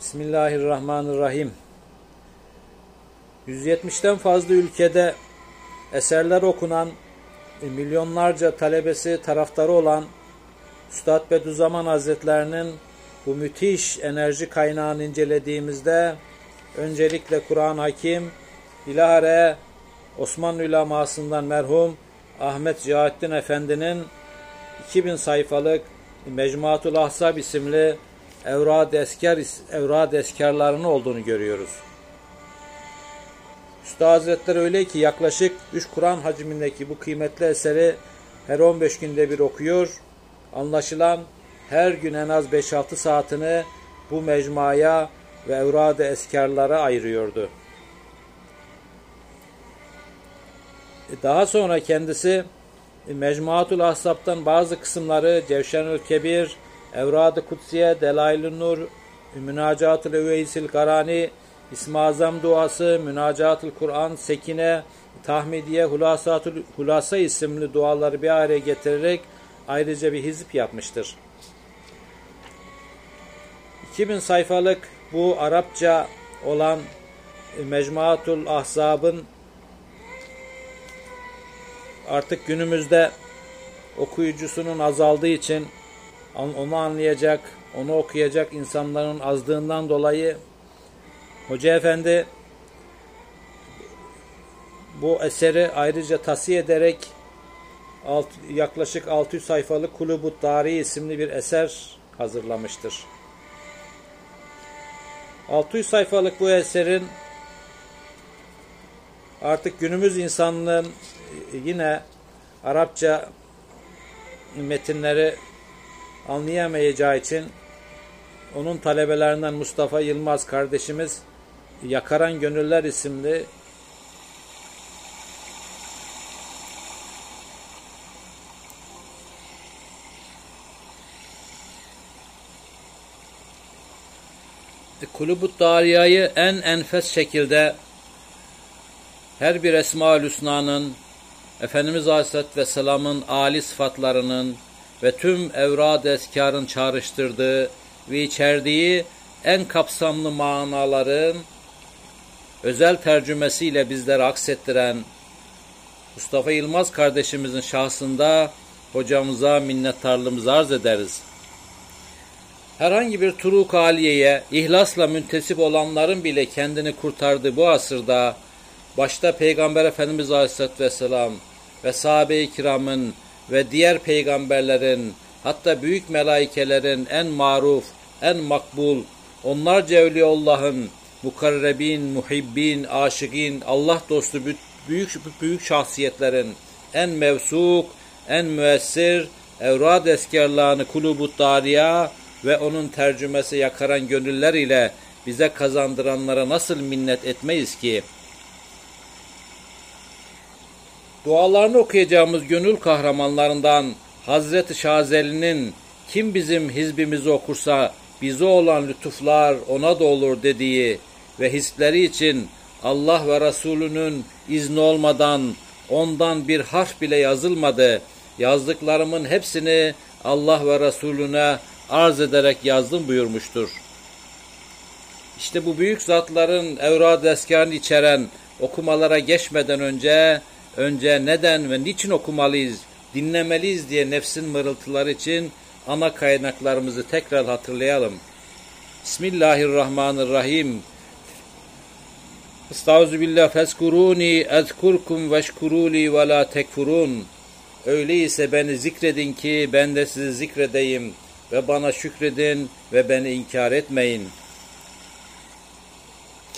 Bismillahirrahmanirrahim. 170'ten fazla ülkede eserler okunan, milyonlarca talebesi taraftarı olan Üstad Bediüzzaman Hazretlerinin bu müthiş enerji kaynağını incelediğimizde öncelikle Kur'an Hakim, bilahare Osmanlı ulemasından merhum Ahmet Ziyaettin Efendi'nin 2000 sayfalık Mecmuatul Ahzab isimli Evrad Esker Evrad Eskerlarının olduğunu görüyoruz. Üstad Hazretleri öyle ki yaklaşık 3 Kur'an hacmindeki bu kıymetli eseri her 15 günde bir okuyor. Anlaşılan her gün en az 5-6 saatini bu mecmuaya ve evrad-ı eskarlara ayırıyordu. Daha sonra kendisi Mecmuatul Ahzab'tan bazı kısımları Cevşenül Kebir, Evrad-ı Kutsiye, Delail-i Nur, Münacat-ı Leveysil Garani, İsmi duası, Münacat-ı Kur'an, Sekine, Tahmidiye, Hulasatül Hulasa isimli duaları bir araya getirerek ayrıca bir hizip yapmıştır. 2000 sayfalık bu Arapça olan Mecmuatul Ahzab'ın artık günümüzde okuyucusunun azaldığı için onu anlayacak, onu okuyacak insanların azdığından dolayı Hoca Efendi bu eseri ayrıca tavsiye ederek alt, yaklaşık 600 sayfalık Kulubut Dari isimli bir eser hazırlamıştır. 600 sayfalık bu eserin artık günümüz insanlığın yine Arapça metinleri anlayamayacağı için onun talebelerinden Mustafa Yılmaz kardeşimiz Yakaran Gönüller isimli Kulübut Dariya'yı en enfes şekilde her bir Esma-ül Hüsna'nın, Efendimiz Aleyhisselatü Vesselam'ın âli sıfatlarının ve tüm evrad eskarın çağrıştırdığı ve içerdiği en kapsamlı manaların özel tercümesiyle bizlere aksettiren Mustafa Yılmaz kardeşimizin şahsında hocamıza minnettarlığımızı arz ederiz. Herhangi bir turuk aliyeye ihlasla müntesip olanların bile kendini kurtardığı bu asırda başta Peygamber Efendimiz Aleyhisselatü Vesselam ve sahabe-i kiramın ve diğer peygamberlerin hatta büyük melaikelerin en maruf, en makbul, onlarca Evliyaullah'ın mukarrebin, muhibbin, aşıkin, Allah dostu büyük büyük şahsiyetlerin en mevsuk, en müessir, evrad eskerlağını kulubut dariya ve onun tercümesi yakaran gönüller ile bize kazandıranlara nasıl minnet etmeyiz ki? Dualarını okuyacağımız gönül kahramanlarından Hazreti Şazeli'nin kim bizim hizbimizi okursa bize olan lütuflar ona da olur dediği ve hisleri için Allah ve Resulünün izni olmadan ondan bir harf bile yazılmadı. Yazdıklarımın hepsini Allah ve Resulüne arz ederek yazdım buyurmuştur. İşte bu büyük zatların evrad eskarını içeren okumalara geçmeden önce önce neden ve niçin okumalıyız, dinlemeliyiz diye nefsin mırıltıları için ana kaynaklarımızı tekrar hatırlayalım. Bismillahirrahmanirrahim. Estağfirullah feskuruni ezkurkum veşkuruli ve la tekfurun. Öyleyse beni zikredin ki ben de sizi zikredeyim ve bana şükredin ve beni inkar etmeyin.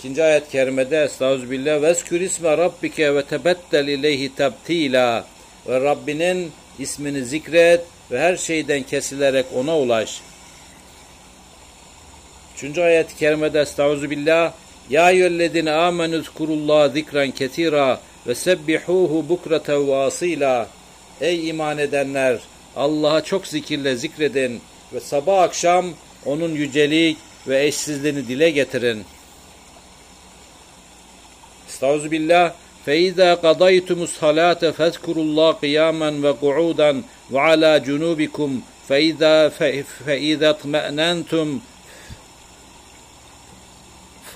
İkinci ayet-i kerimede Estağfirullah veskür isme rabbike ve tebeddel ileyhi tabtila ve Rabbinin ismini zikret ve her şeyden kesilerek ona ulaş. Üçüncü ayet-i kerimede Estağfirullah Ya eyyühellezine amenü zkurullah zikran ketira ve sebbihuhu bukreten ve Ey iman edenler! Allah'a çok zikirle zikredin ve sabah akşam onun yücelik ve eşsizliğini dile getirin. Estağfirullah. فَاِذَا قَضَيْتُمُ الصَّلَاةَ فَاذْكُرُوا اللّٰهِ قِيَامًا وَقُعُودًا وَعَلَى جُنُوبِكُمْ، جُنُوبِكُمْ، فَإِذَا, فَإِذَا اطْمَأْنَنْتُمْ، فَاذْكُرُوا اللّٰهَ قِيَامًا وَقُعُودًا وَعَلَى جُنُوبِكُمْ فَإِذَا, فَإِذَا اطْمَأْنَنْتُمْ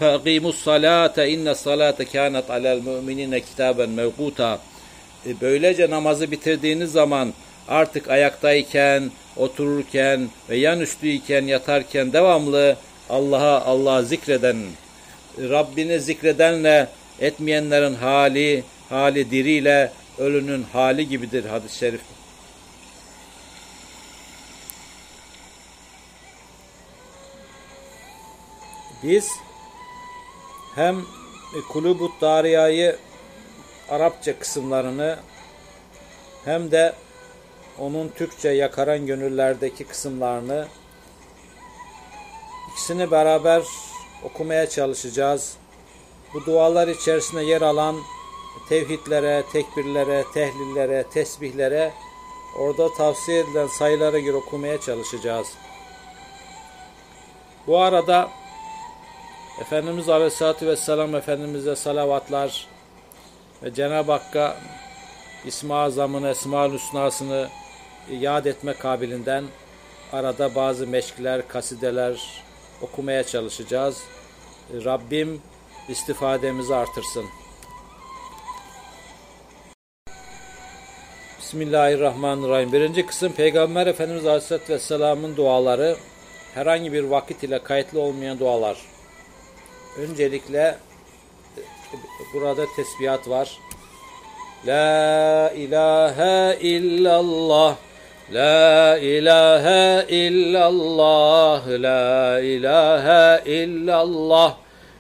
فَاَقِيمُوا الصَّلَاةَ اِنَّ الصَّلَاةَ كَانَتْ عَلَى الْمُؤْمِنِينَ كِتَابًا مَوْقُوتًا e, Böylece namazı bitirdiğiniz zaman artık ayaktayken, otururken ve yan üstüyken, yatarken devamlı Allah'a Allah zikreden, Rabbini zikredenle etmeyenlerin hali, hali diriyle ölünün hali gibidir hadis-i şerif. Biz hem Kulubut Dariya'yı Arapça kısımlarını hem de onun Türkçe yakaran gönüllerdeki kısımlarını ikisini beraber okumaya çalışacağız. Bu dualar içerisinde yer alan tevhidlere, tekbirlere, tehlillere, tesbihlere orada tavsiye edilen sayılara göre okumaya çalışacağız. Bu arada Efendimiz Aleyhisselatü Vesselam Efendimiz'e salavatlar ve Cenab-ı Hakk'a İsmi Azam'ın, Esma-ül Hüsna'sını yad etme kabilinden arada bazı meşkiler, kasideler okumaya çalışacağız. Rabbim istifademizi artırsın. Bismillahirrahmanirrahim. Birinci kısım Peygamber Efendimiz Aleyhisselatü Vesselam'ın duaları herhangi bir vakit ile kayıtlı olmayan dualar. Öncelikle burada tesbihat var. La ilahe illallah La ilahe illallah La ilahe illallah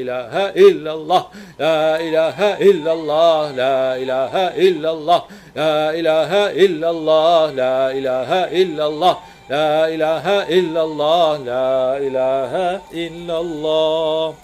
إله إلا الله لا إله إلا الله لا إله إلا الله لا إله إلا الله لا إله إلا الله لا إله إلا الله لا إله إلا الله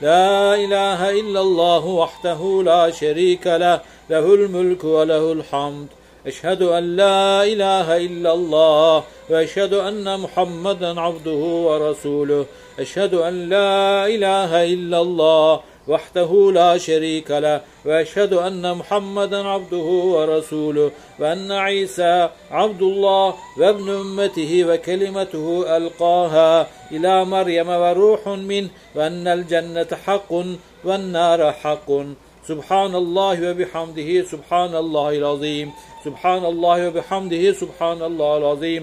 لا إله إلا الله وحده لا شريك له له الملك وله الحمد. أشهد أن لا إله إلا الله وأشهد أن محمدا عبده ورسوله. أشهد أن لا إله إلا الله وحده لا شريك له وأشهد أن محمدا عبده ورسوله وأن عيسى عبد الله وابن أمته وكلمته ألقاها إلى مريم وروح منه وأن الجنة حق والنار حق. سبحان الله وبحمده سبحان الله العظيم سبحان الله وبحمده سبحان الله العظيم.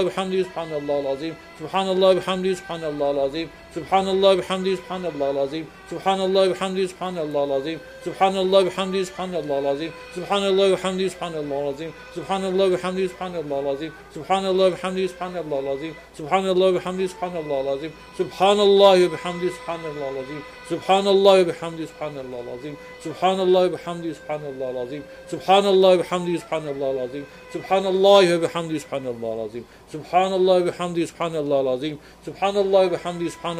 subhanallohi bihamdihi subhanallohi azim. Subhanallohi bihamdihi subhanallohi azim. Subhanallah bihamdihi subhanallahul azim. Subhanallah bihamdihi subhanallahul azim. Subhanallah bihamdihi subhanallahul azim. Subhanallah bihamdihi subhanallahul azim. Subhanallah bihamdihi subhanallahul azim. Subhanallah bihamdihi subhanallahul azim. Subhanallah bihamdihi subhanallahul azim. Subhanallah bihamdihi subhanallahul azim. Subhanallah bihamdihi subhanallahul azim. Subhanallah bihamdihi subhanallahul azim. Subhanallah bihamdihi subhanallahul azim. Subhanallah bihamdihi subhanallahul azim. Subhanallah bihamdihi subhanallahul azim. Subhanallah ve hamdi subhanallah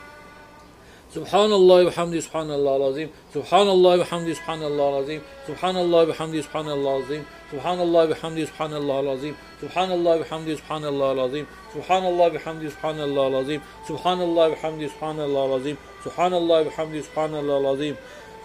سبحان الله وبحمده سبحان الله العظيم سبحان الله وبحمده سبحان الله العظيم سبحان الله وبحمده سبحان الله العظيم سبحان الله وبحمده سبحان الله العظيم سبحان الله وبحمده سبحان الله العظيم سبحان الله وبحمده سبحان الله العظيم سبحان الله وبحمده سبحان الله العظيم سبحان الله وبحمده سبحان الله العظيم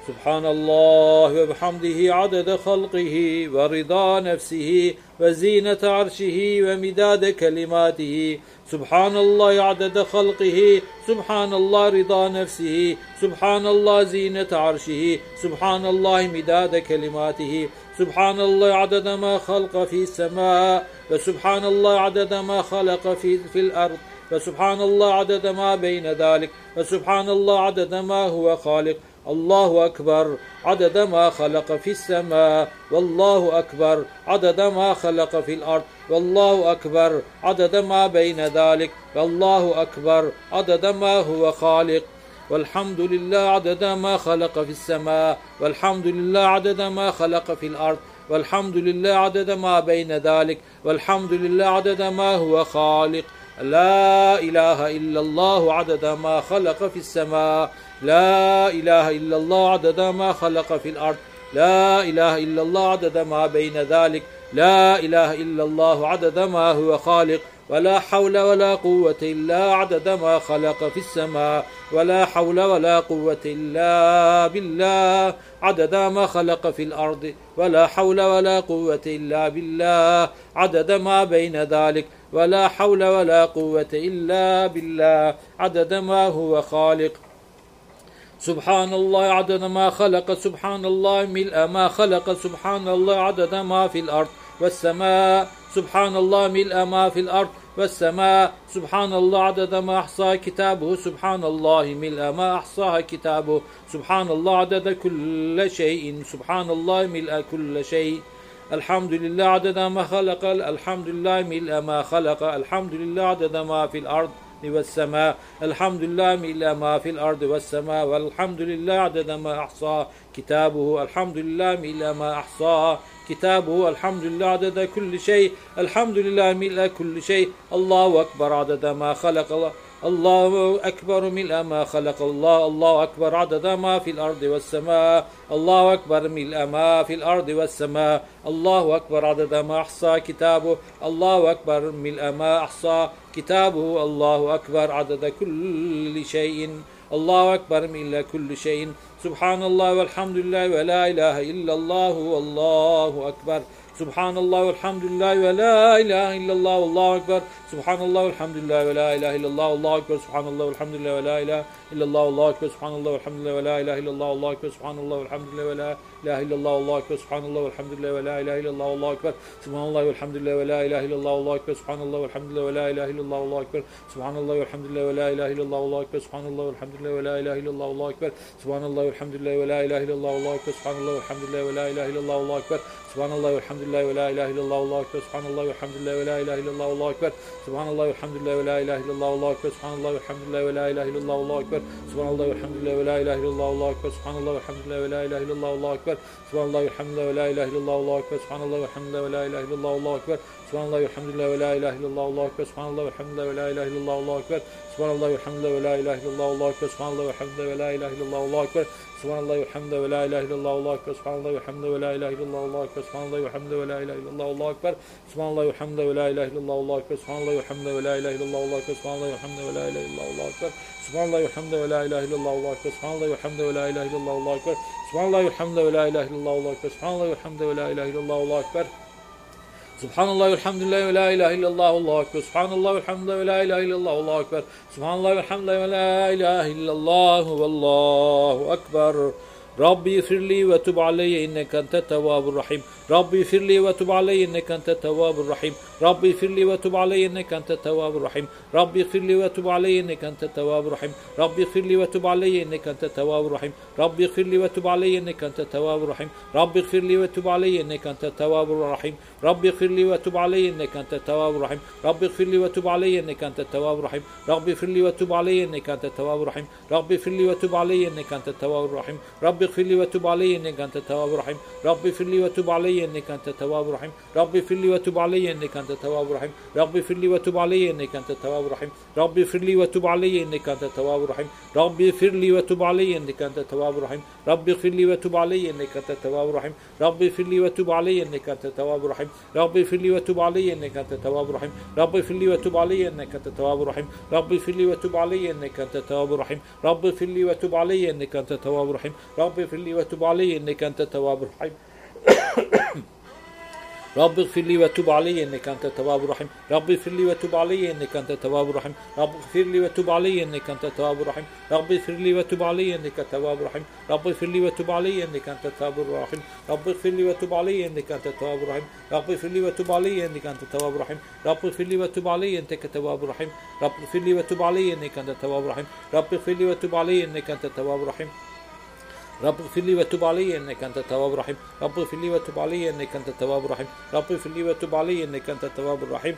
سبحان الله وبحمده عدد خلقه ورضا نفسه وزينة عرشه ومداد كلماته سبحان الله عدد خلقه سبحان الله رضا نفسه سبحان الله زينة عرشه سبحان الله مداد كلماته سبحان الله عدد ما خلق في السماء وسبحان الله عدد ما خلق في, في الأرض فسبحان الله عدد ما بين ذلك فسبحان الله عدد ما هو خالق أكبر عدد ما خلق في السماء والله أكبر عدد ما خلق في الأرض والله أكبر عدد ما بين ذلك والله أكبر عدد ما هو خالق والحمد لله عدد ما خلق في السماء والحمد لله عدد ما خلق في الأرض والحمد لله عدد ما بين ذلك والحمد لله عدد ما هو خالق لا إله إلا الله عدد ما خلق في السماء. لا إله إلا الله عدد ما خلق في الأرض. لا إله إلا الله عدد ما بين ذلك. لا إله إلا الله عدد ما هو خالق. ولا حول ولا قوة إلا عدد ما خلق في السماء. ولا حول ولا قوة إلا بالله عدد ما خلق في الأرض. ولا حول ولا قوة إلا بالله عدد ما بين ذلك. ولا حول ولا قوة إلا بالله عدد ما هو خالق. سبحان الله عدد ما خلق. سبحان الله ملء ما خلق. سبحان الله عدد ما في الأرض والسماء. سبحان الله ملء ما في الأرض والسماء. سبحان الله عدد ما أحصى كتابه. سبحان الله ملء ما أحصاها كتابه. سبحان الله عدد كل شيء. سبحان الله ملء كل شيء. الحمد لله عدد ما خلق. الحمد لله ملء ما خلق. الحمد لله عدد ما في الأرض. والسماء. الحمد لله ملء ما في الأرض والسماء. والحمد لله عدد ما أحصى كتابه. الحمد لله ملء ما أحصى كتابه. الحمد لله عدد كل شيء. الحمد لله ملء كل شيء. الله أكبر. عدد ما خلق الله. الله أكبر ملء ما خلق الله الله أكبر عدد ما في الأرض والسماء الله أكبر ملء ما في الأرض والسماء الله أكبر عدد ما أحصى كتابه الله أكبر ملء ما أحصى كتابه الله أكبر عدد كل شيء الله أكبر ملء كل شيء سبحان الله والحمد لله ولا إله إلا الله والله أكبر. Subhanallah, ve elhamdülillah ve la ilahe illallah, Allahu ekber. Subhanallah, ve elhamdülillah ve la ilahe illallah, Allahu ekber. Subhanallah, ve elhamdülillah ve la ilahe illallah, Allahu ekber. Subhanallah, ve elhamdülillah ve la ilahe illallah, Allahu ekber. Subhanallah, ve elhamdülillah ve la ilahe illallah, Allahu ekber. Subhanallah, ve elhamdülillah ve la ilahe illallah, Allahu ekber. Subhanallah, elhamdülillah ve la ilahe illallah, Allahu ekber. Subhanallah, elhamdülillah ve la ilahe illallah, Allahu ekber. Subhanallah, elhamdülillah ve la ilahe illallah, Allahu ekber. Subhanallah, elhamdülillah ve la ilahe illallah, Allahu ekber. Subhanallah, elhamdülillah ve la ilahe illallah, Allahu ekber. Subhanallah, elhamdülillah ve la ilahe illallah, Allahu ekber. Subhanallah ve elhamdülillah ve la ilahe illallah Allahu ekber. Subhanallah ve elhamdülillah ve la ilahe illallah Allahu ekber. Subhanallah ve elhamdülillah ve la ilahe illallah Allahu ekber. Subhanallah ve elhamdülillah ve la ilahe illallah Allahu ekber. Subhanallah ve elhamdülillah ve la ilahe illallah Allahu ekber. Subhanallah ve elhamdülillah ve la ilahe illallah Allahu ekber. Subhanallah ve elhamdülillah ve la ilahe illallah Allahu ekber. Subhanallah ve elhamdülillah ve la ilahe illallah Allahu ekber. Subhanallah ve elhamdülillah ve la ilahe illallah Allahu ekber. Subhanallah ve elhamdülillah ve la ilahe illallah Allahu ekber. Subhanallah ve elhamdülillah ve la ilahe illallah Allahu ekber. Subhanallah ve elhamdülillah ve la ilahe illallah Allahu ekber. Subhanallah ve elhamdülillah ve la ilahe illallah Allahu ekber. Subhanallah ve elhamdülillah ve la ilahe illallah Allahu ekber. Subhanallah ve elhamdülillah ve la ilahe illallah Allahu ekber. Subhanallah ve elhamdülillah ve la ilahe illallah Allahu ekber. Subhanallah ve elhamdülillah ve la ilahe illallah Allahu ekber. Subhanallah ve elhamdülillah ve la ilahe illallah Allahu ekber. Subhanallah ve elhamdülillah ve la ilahe illallah Allahu ekber. Subhanallah ve elhamdülillah ve la ilahe illallah Allahu ekber. Subhanallah ve elhamdülillah ve la ilahe illallah Allahu ekber. Subhanallah ve elhamdülillah ve la ilahe illallah Allahu ekber. Subhanallah ve elhamdülillah ve la ilahe illallah Allahu ekber. Subhanallah ve elhamdülillah ve la ilahe illallah Allahu ekber. Subhanallah ve elhamdülillah ve la ilahe illallah vallahu ekber. Rabbi firli ve tub aleyye inneke ente tevvabur rahim. Rabbi firli ve tub aleyye inneke ente tevvabur rahim. Rabbi firli ve tub aleyye inneke ente tevvabur rahim. Rabbi firli ve tub aleyye inneke ente tevvabur rahim. Rabbi firli ve tub aleyye inneke ente tevvabur rahim. Rabbi firli ve tub aleyye inneke ente tevvabur rahim. Rabbi firli ve tub aleyye inneke ente tevvabur rahim. Rabbi firli ve tub aleyye inneke ente tevvabur rahim. Rabbi firli ve tub aleyye inneke ente tevvabur rahim. Rabbi firli ve tub aleyye inneke ente tevvabur rahim. Rabbi firli ve tub aleyye inneke ente tevvabur rahim. Rabbi firli ve tub aleyye inneke ente tevvabur rahim. Rabbi firli ve tub aleyye inneke ente tevvabur rahim. Rabbi firli ve tub aleyye inneke ente tevvabur rahim. Rabbi firli ve tub aleyye inneke ente tevvabur rahim. Rabbi firli ve tub aleyye inneke ente tevvabur rahim. Rabbi firli ve tub aleyye inneke ente tevvabur rahim. Rabbi firli ve tub aleyye inneke ente tevvabur rahim. Rabbi firli ve tub aleyye inneke ente tevvabur rahim. Rabbi firli ve tub aleyye inneke ente tevvabur rahim. Rabbi firli ve tub aleyye inneke ente tevvabur rahim. Rabbi firli ve tub aleyye inneke ente tevvabur rahim. Rabbi firli ve tub aleyye inneke ente tevvabur rahim. Rabbi firli ve tub aleyye inneke ente tevvabur rahim. رب اغفر لي وتب علي انك انت التواب الرحيم رب اغفر لي وتب علي انك انت التواب الرحيم رب اغفر لي وتب علي انك انت التواب الرحيم رب اغفر لي وتب علي انك التواب الرحيم رب اغفر لي وتب علي انك انت التواب الرحيم رب اغفر لي وتب علي انك انت التواب الرحيم رب اغفر لي وتب علي انك انت التواب الرحيم رب اغفر لي وتب علي انك التواب الرحيم رب اغفر لي وتب علي انك انت التواب الرحيم رب اغفر لي وتب علي انك انت التواب الرحيم رب اغفر لي وتب علي إنك أنت التواب الرحيم. رب اغفر لي وتب علي إنك أنت التواب الرحيم. رب اغفر لي وتب علي إنك أنت التواب الرحيم.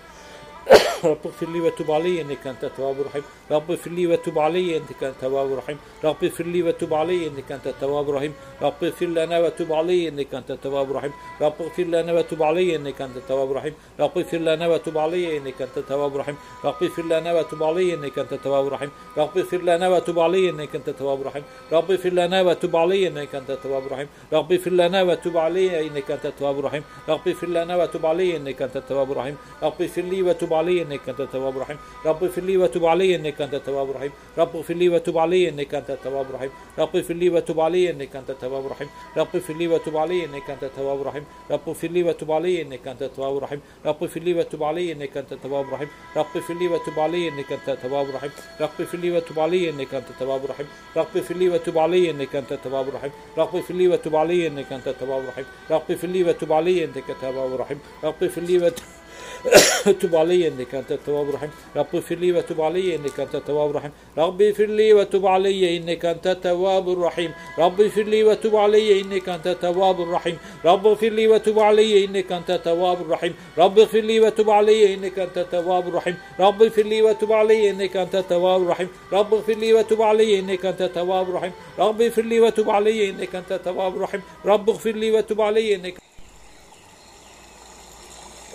رب اغفر لي وتب علي انك انت التواب الرحيم رب اغفر لي وتب علي انك انت التواب الرحيم رب اغفر لي وتب علي انك انت التواب الرحيم رب اغفر لنا وتب علي انك انت التواب الرحيم رب اغفر لنا وتب علي انك انت التواب الرحيم رب اغفر لنا وتب علي انك انت التواب الرحيم رب اغفر لنا وتب علي انك انت التواب الرحيم رب اغفر لنا وتب علي انك انت التواب الرحيم رب اغفر لنا وتب علي انك انت التواب الرحيم رب اغفر لنا وتب علي انك انت التواب الرحيم رب اغفر لنا وتب علي انك انت التواب الرحيم رب اغفر لي وتب علي انك انت التواب الرحيم رب اغفر لي وتب علي انك انت التواب الرحيم رب اغفر لي وتب علي انك انت التواب الرحيم رب اغفر لي وتب علي انك انت التواب الرحيم رب اغفر لي وتب علي انك انت التواب الرحيم رب اغفر لي وتب علي انك انت التواب الرحيم رب اغفر لي وتب علي انك انت التواب الرحيم رب اغفر لي وتب علي انك انت التواب الرحيم رب اغفر لي وتب علي انك انت التواب الرحيم رب اغفر لي وتب علي انك انت التواب الرحيم رب اغفر لي وتب علي انك انت التواب الرحيم رب اغفر لي وتب علي انك التواب الرحيم رب اغفر لي وتب تب علي انك انت التواب الرحيم رب اغفر لي وتب علي انك انت التواب الرحيم رب اغفر لي وتب علي انك انت التواب الرحيم رب اغفر لي وتب علي انك انت التواب الرحيم رب اغفر لي وتب علي انك انت التواب الرحيم رب اغفر لي وتب علي انك انت التواب الرحيم رب اغفر لي وتب علي انك انت التواب الرحيم رب اغفر لي وتب علي انك انت التواب الرحيم رب اغفر لي وتب علي انك انت التواب الرحيم رب اغفر لي وتب علي انك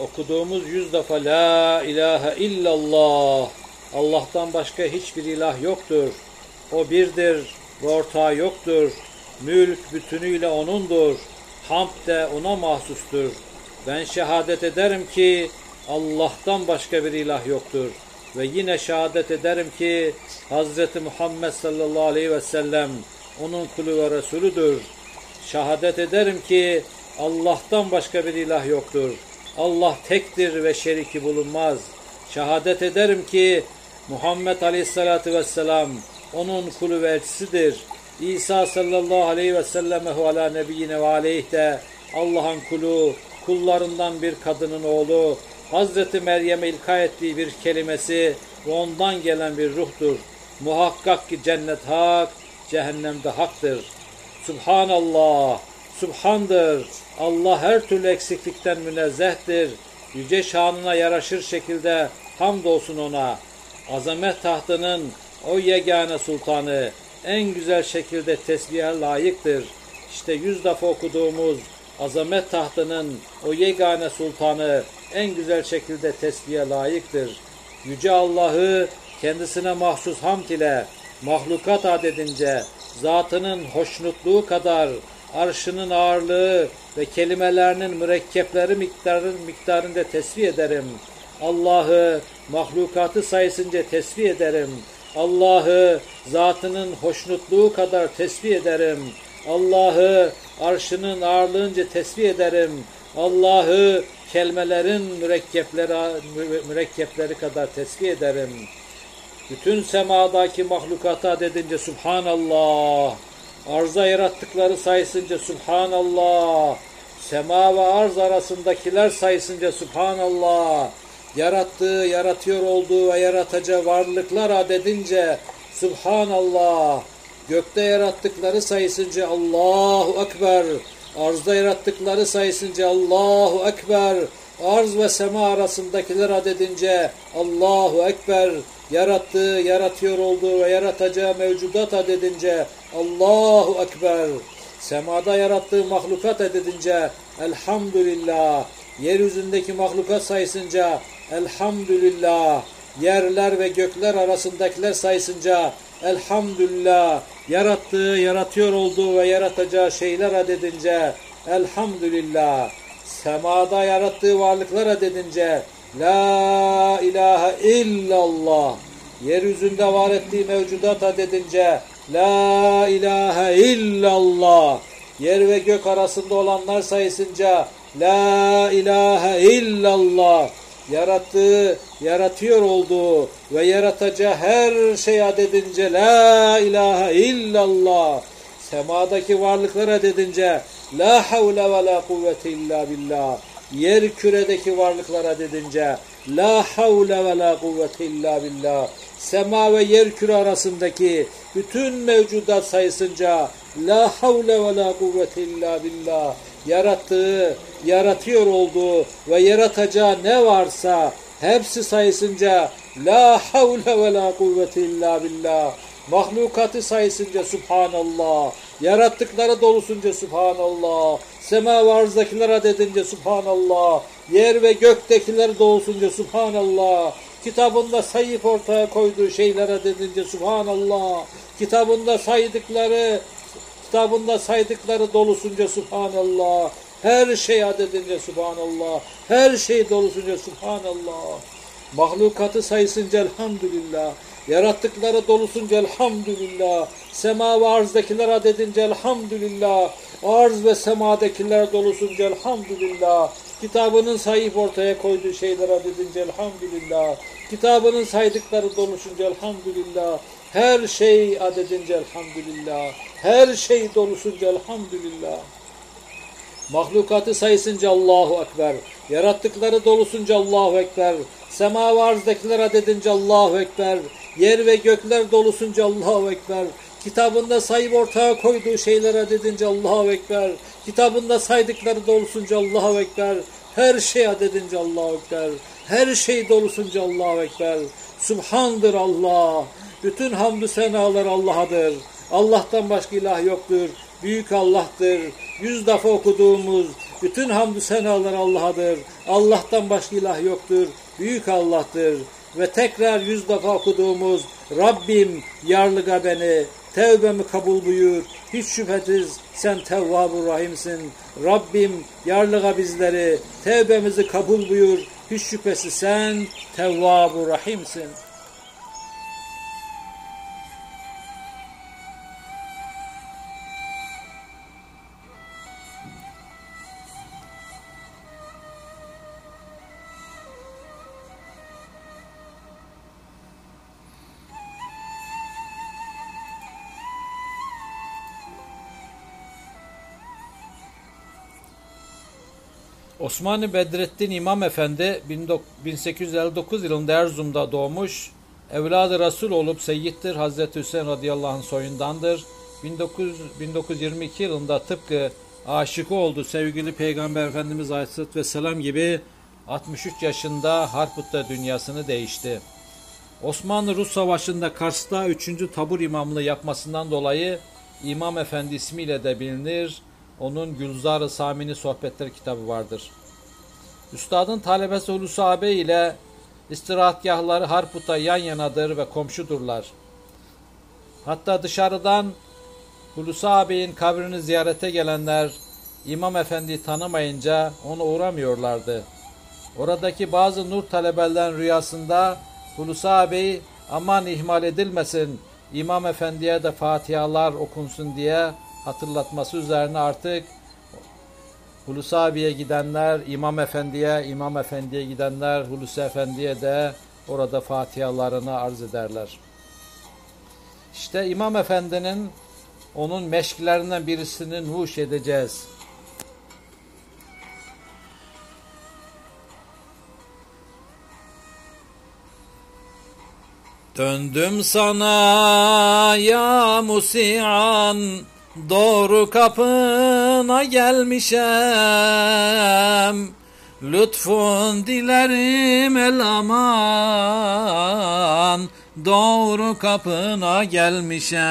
okuduğumuz yüz defa La ilahe illallah Allah'tan başka hiçbir ilah yoktur. O birdir ve ortağı yoktur. Mülk bütünüyle O'nundur. Hamd de O'na mahsustur. Ben şehadet ederim ki Allah'tan başka bir ilah yoktur. Ve yine şehadet ederim ki Hazreti Muhammed sallallahu aleyhi ve sellem onun kulu ve Resulüdür. Şehadet ederim ki Allah'tan başka bir ilah yoktur. Allah tektir ve şeriki bulunmaz. Şehadet ederim ki Muhammed Aleyhisselatü Vesselam onun kulu ve elçisidir. İsa sallallahu aleyhi ve selleme ve ala nebiyyine ve aleyh de Allah'ın kulu, kullarından bir kadının oğlu, Hazreti Meryem'e ilka ettiği bir kelimesi ve ondan gelen bir ruhtur. Muhakkak ki cennet hak, cehennemde haktır. Subhanallah, Subhandır, Allah her türlü eksiklikten münezzehtir. Yüce şanına yaraşır şekilde hamdolsun ona. Azamet tahtının o yegane sultanı en güzel şekilde tesbihe layıktır. İşte yüz defa okuduğumuz azamet tahtının o yegane sultanı en güzel şekilde tesbihe layıktır. Yüce Allah'ı kendisine mahsus hamd ile mahlukat adedince zatının hoşnutluğu kadar arşının ağırlığı ve kelimelerinin mürekkepleri miktarın miktarında tesbih ederim. Allah'ı mahlukatı sayısınca tesbih ederim. Allah'ı zatının hoşnutluğu kadar tesbih ederim. Allah'ı arşının ağırlığınca tesbih ederim. Allah'ı kelimelerin mürekkepleri, mürekkepleri kadar tesbih ederim. Bütün semadaki mahlukata dedince Subhanallah. Arza yarattıkları sayısınca Subhanallah. Sema ve arz arasındakiler sayısınca Subhanallah. Yarattığı, yaratıyor olduğu ve yaratacağı varlıklar adedince Subhanallah. Gökte yarattıkları sayısınca Allahu Ekber. Arzda yarattıkları sayısınca Allahu Ekber. Arz ve sema arasındakiler adedince Allahu Ekber. Yarattığı, yaratıyor olduğu ve yaratacağı mevcudat adedince Allahu Ekber. Semada yarattığı mahlukat edince Elhamdülillah. Yeryüzündeki mahlukat sayısınca Elhamdülillah. Yerler ve gökler arasındakiler sayısınca Elhamdülillah. Yarattığı, yaratıyor olduğu ve yaratacağı şeyler adedince Elhamdülillah. Semada yarattığı varlıklar adedince La ilahe illallah. Yeryüzünde var ettiği mevcudat adedince La ilahe illallah. Yer ve gök arasında olanlar sayısınca La ilahe illallah. Yarattığı, yaratıyor olduğu ve yaratacağı her şey adedince La ilahe illallah. Semadaki varlıklar adedince La havle ve la kuvvete illa billah. Yer küredeki varlıklara dedince La havle ve la kuvvete illa billah. Sema ve yer küre arasındaki bütün mevcudat sayısınca La havle ve la kuvvete illa billah. Yarattığı, yaratıyor olduğu ve yaratacağı ne varsa hepsi sayısınca La havle ve la kuvvete illa billah. Mahlukatı sayısınca Subhanallah. Yarattıkları dolusunca Subhanallah. Sema ve arzdakiler adedince Subhanallah. Yer ve göktekiler dolusunca Subhanallah. Kitabında sayıp ortaya koyduğu şeyler adedince Subhanallah. Kitabında saydıkları kitabında saydıkları dolusunca Subhanallah. Her şey adedince Subhanallah. Her şey dolusunca Subhanallah. Mahlukatı sayısınca elhamdülillah. Yarattıkları dolusunca elhamdülillah. Sema ve arzdakiler adedince elhamdülillah. Arz ve semadakiler dolusunca elhamdülillah. Kitabının sayıp ortaya koyduğu şeyler adedince elhamdülillah. Kitabının saydıkları dolusunca elhamdülillah. Her şey adedince elhamdülillah. Her şey dolusunca elhamdülillah. Mahlukatı sayısınca Allahu Ekber. Yarattıkları dolusunca Allahu Ekber. Sema ve arzdakiler adedince Allahu Ekber. Yer ve gökler dolusunca Allahu Ekber. Kitabında sayıp ortaya koyduğu şeyler adedince Allahu Ekber. Kitabında saydıkları dolusunca Allahu Ekber. Her şey adedince Allahu Ekber. Her şey dolusunca Allahu Ekber. Subhandır Allah. Bütün hamdü senalar Allah'adır. Allah'tan başka ilah yoktur. Büyük Allah'tır. Yüz defa okuduğumuz bütün hamdü senalar Allah'adır. Allah'tan başka ilah yoktur. Büyük Allah'tır. Ve tekrar yüz defa okuduğumuz Rabbim yarlıga beni, tevbemi kabul buyur. Hiç şüphesiz sen tevvab Rahimsin. Rabbim yarlıga bizleri, tevbemizi kabul buyur. Hiç şüphesiz sen tevvab Rahimsin. Osmani Bedrettin İmam Efendi 1859 yılında Erzurum'da doğmuş. Evladı Resul olup Seyyid'dir. Hazreti Hüseyin radıyallahu anh soyundandır. 19, 1922 yılında tıpkı aşıkı oldu sevgili Peygamber Efendimiz Aleyhisselatü Vesselam gibi 63 yaşında Harput'ta dünyasını değişti. Osmanlı-Rus Savaşı'nda Kars'ta 3. tabur imamlığı yapmasından dolayı İmam Efendi ismiyle de bilinir. Onun Gülzar-ı Samini Sohbetler kitabı vardır. Üstadın talebesi Hulusi Ağabey ile istirahatgahları Harput'ta yan yanadır ve komşudurlar. Hatta dışarıdan Hulusi ağabeyin kabrini ziyarete gelenler İmam Efendi'yi tanımayınca onu uğramıyorlardı. Oradaki bazı nur talebelerin rüyasında Hulusi ağabey aman ihmal edilmesin İmam Efendi'ye de Fatihalar okunsun diye hatırlatması üzerine artık Hulusi abiye gidenler İmam Efendi'ye, İmam Efendi'ye gidenler Hulusi Efendi'ye de orada Fatihalarını arz ederler. İşte İmam Efendi'nin onun meşklerinden birisini nuş edeceğiz. Döndüm sana ya musian Doğru kapına gelmişem. Lütfun dilerim el aman. Doğru kapına gelmişem.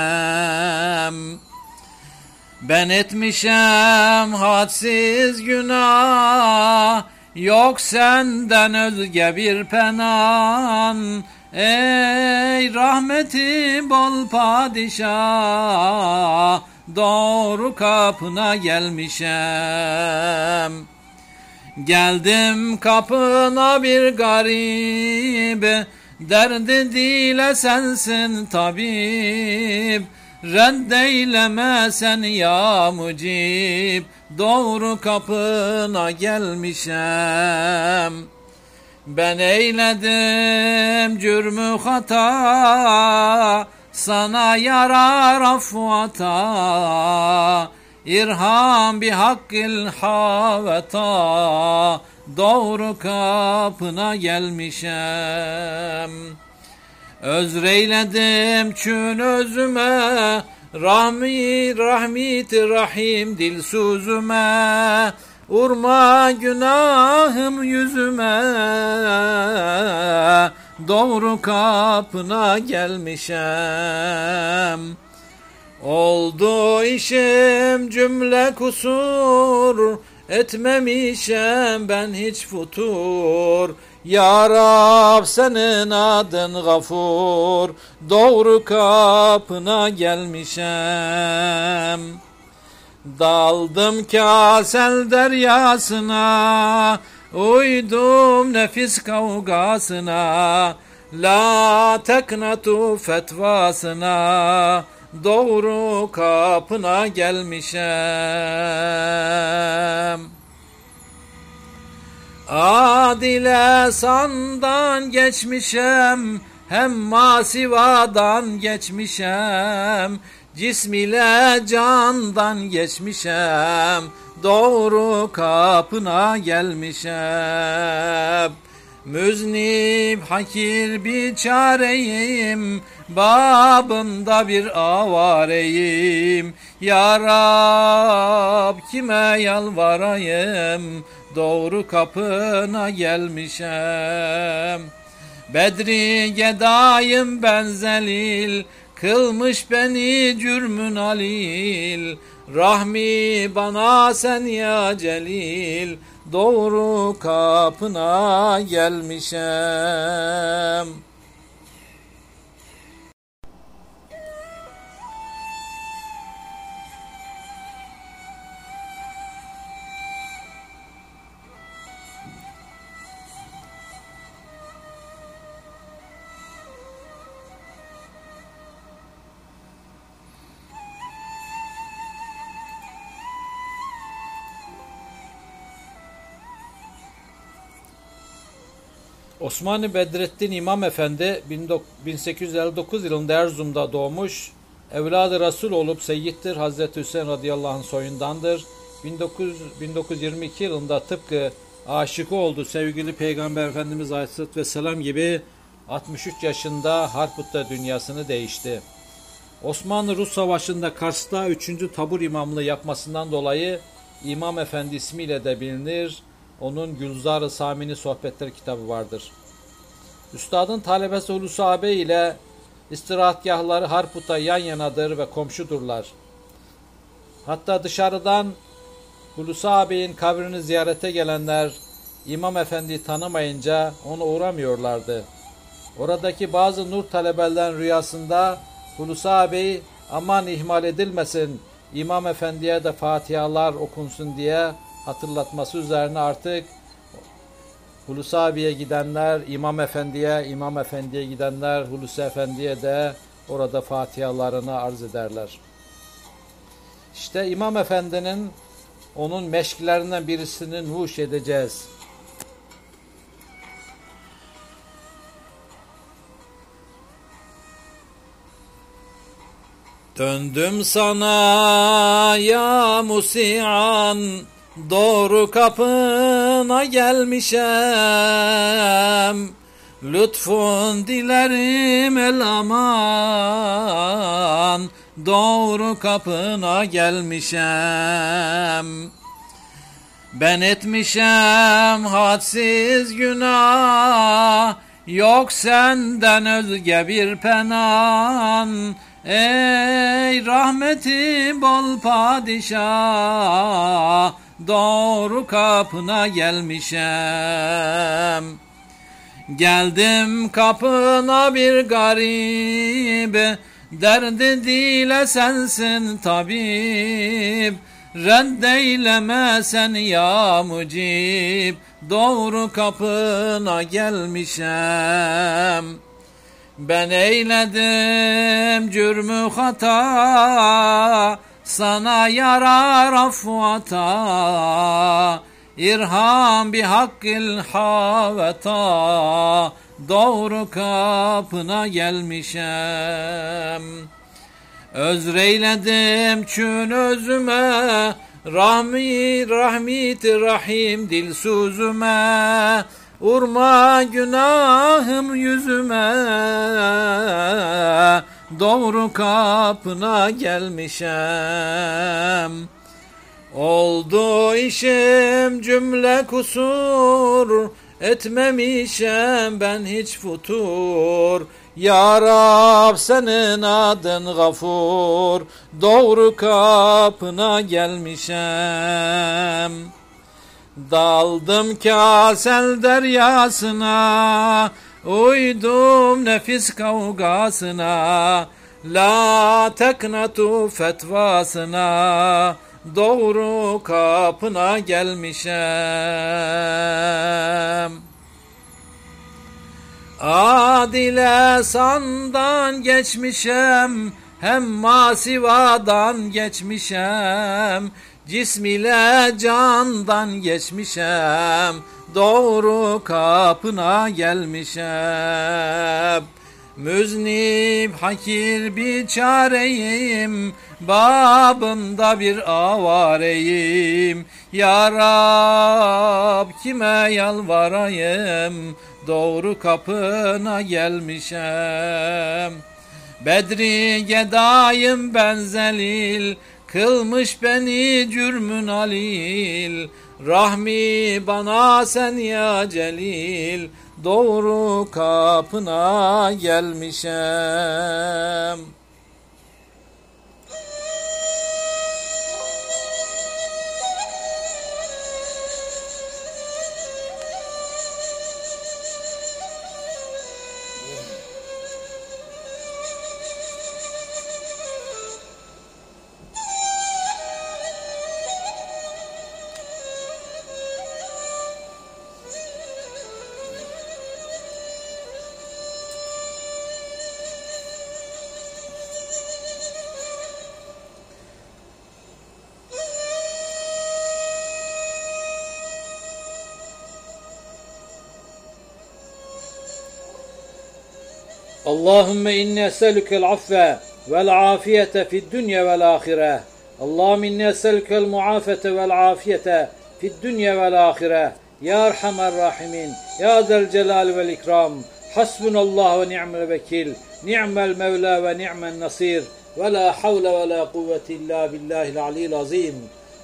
Ben etmişem hadsiz günah. Yok senden özge bir penan. Ey rahmeti bol padişah Doğru kapına gelmişem. Geldim kapına bir garip Derdi dile sensin tabip. Reddeyleme sen ya mucib Doğru kapına gelmişem. Ben eyledim cürmü hata Sana yarar afvata İrham bi hakkil haveta Doğru kapına gelmişem. Özreyledim çün özüme Rahmi rahmeti rahim dil sözüme Urma günahım yüzüme Doğru kapına gelmişem. Oldu işim cümle kusur. Etmemişem ben hiç futur. Ya Rab senin adın gafur. Doğru kapına gelmişem. Daldım kasel deryasına Uydum nefis kavgasına La teknatu fetvasına Doğru kapına gelmişem. Adile sandan geçmişem Hem masivadan geçmişem Cism ile candan geçmişem Doğru kapına gelmişem. Müznip hakir bir çareyim Babında bir avareyim. Ya Rab kime yalvarayım? Doğru kapına gelmişem. Bedri gedayım ben zelil Kılmış beni cürmün alil Rahmi bana sen ya celil Doğru kapına gelmişem Osmani Bedrettin İmam Efendi 1859 yılında Erzurum'da doğmuş. Evladı Resul olup Seyyid'dir. Hazreti Hüseyin radıyallahu anh soyundandır. 19, 1922 yılında tıpkı aşıkı oldu sevgili Peygamber Efendimiz Aleyhisselatü Vesselam gibi 63 yaşında Harput'ta dünyasını değişti. Osmanlı-Rus Savaşı'nda Kars'ta 3. tabur imamlığı yapmasından dolayı İmam Efendi ismiyle de bilinir. Onun Gülzar-ı Samini Sohbetler kitabı vardır. Üstadın talebesi Hulusi Ağabey ile istirahatgahları Harput'a yan yanadır ve komşudurlar. Hatta dışarıdan Hulusi ağabeyin kabrini ziyarete gelenler İmam Efendi'yi tanımayınca onu uğramıyorlardı. Oradaki bazı nur talebelerin rüyasında Hulusi ağabey aman ihmal edilmesin İmam Efendi'ye de Fatihalar okunsun diye hatırlatması üzerine artık Hulusi abiye gidenler İmam Efendi'ye, İmam Efendi'ye gidenler Hulusi Efendi'ye de orada Fatihalarını arz ederler. İşte İmam Efendi'nin onun meşklerinden birisini nuş edeceğiz. Döndüm sana ya musian Doğru kapına gelmişem. Lütfun dilerim el aman. Doğru kapına gelmişem. Ben etmişem hadsiz günah. Yok senden özge bir penan. Ey rahmeti bol padişah doğru kapına gelmişem. Geldim kapına bir garip, derdi dile sensin tabip. Reddeyleme sen ya mucib, doğru kapına gelmişem. Ben eyledim cürmü hata, sana yarar afvata İrham bi hakkil haveta Doğru kapına gelmişem. Özreyledim çün özüme Rahmi rahmit rahim dil sözüme Urma günahım yüzüme doğru kapına gelmişem. Oldu işim cümle kusur, etmemişem ben hiç futur. Ya Rab senin adın gafur, doğru kapına gelmişem. Daldım kasel deryasına, Uydum nefis kavgasına La teknatu fetvasına Doğru kapına gelmişem. Adile sandan geçmişem Hem masivadan geçmişem Cism ile candan geçmişem doğru kapına gelmişem. Müznip hakir bir çareyim, babında bir avareyim. Ya Rab kime yalvarayım, doğru kapına gelmişem. Bedri gedayım ben zelil, kılmış beni cürmün alil. Rahmi bana sen ya Celil doğru kapına gelmişem. Allahümme inni eselükel affe vel afiyete fid dünya vel ahire. Allahümme inni eselükel muafete vel afiyete fid dünya vel ahire. Ya Erhamer Rahimin, Ya Del Celal vel İkram, Hasbunallah ve ni'mel vekil, ni'mel mevla ve ni'mel nasir, ve la havle ve la kuvvete illa billahil alil azim.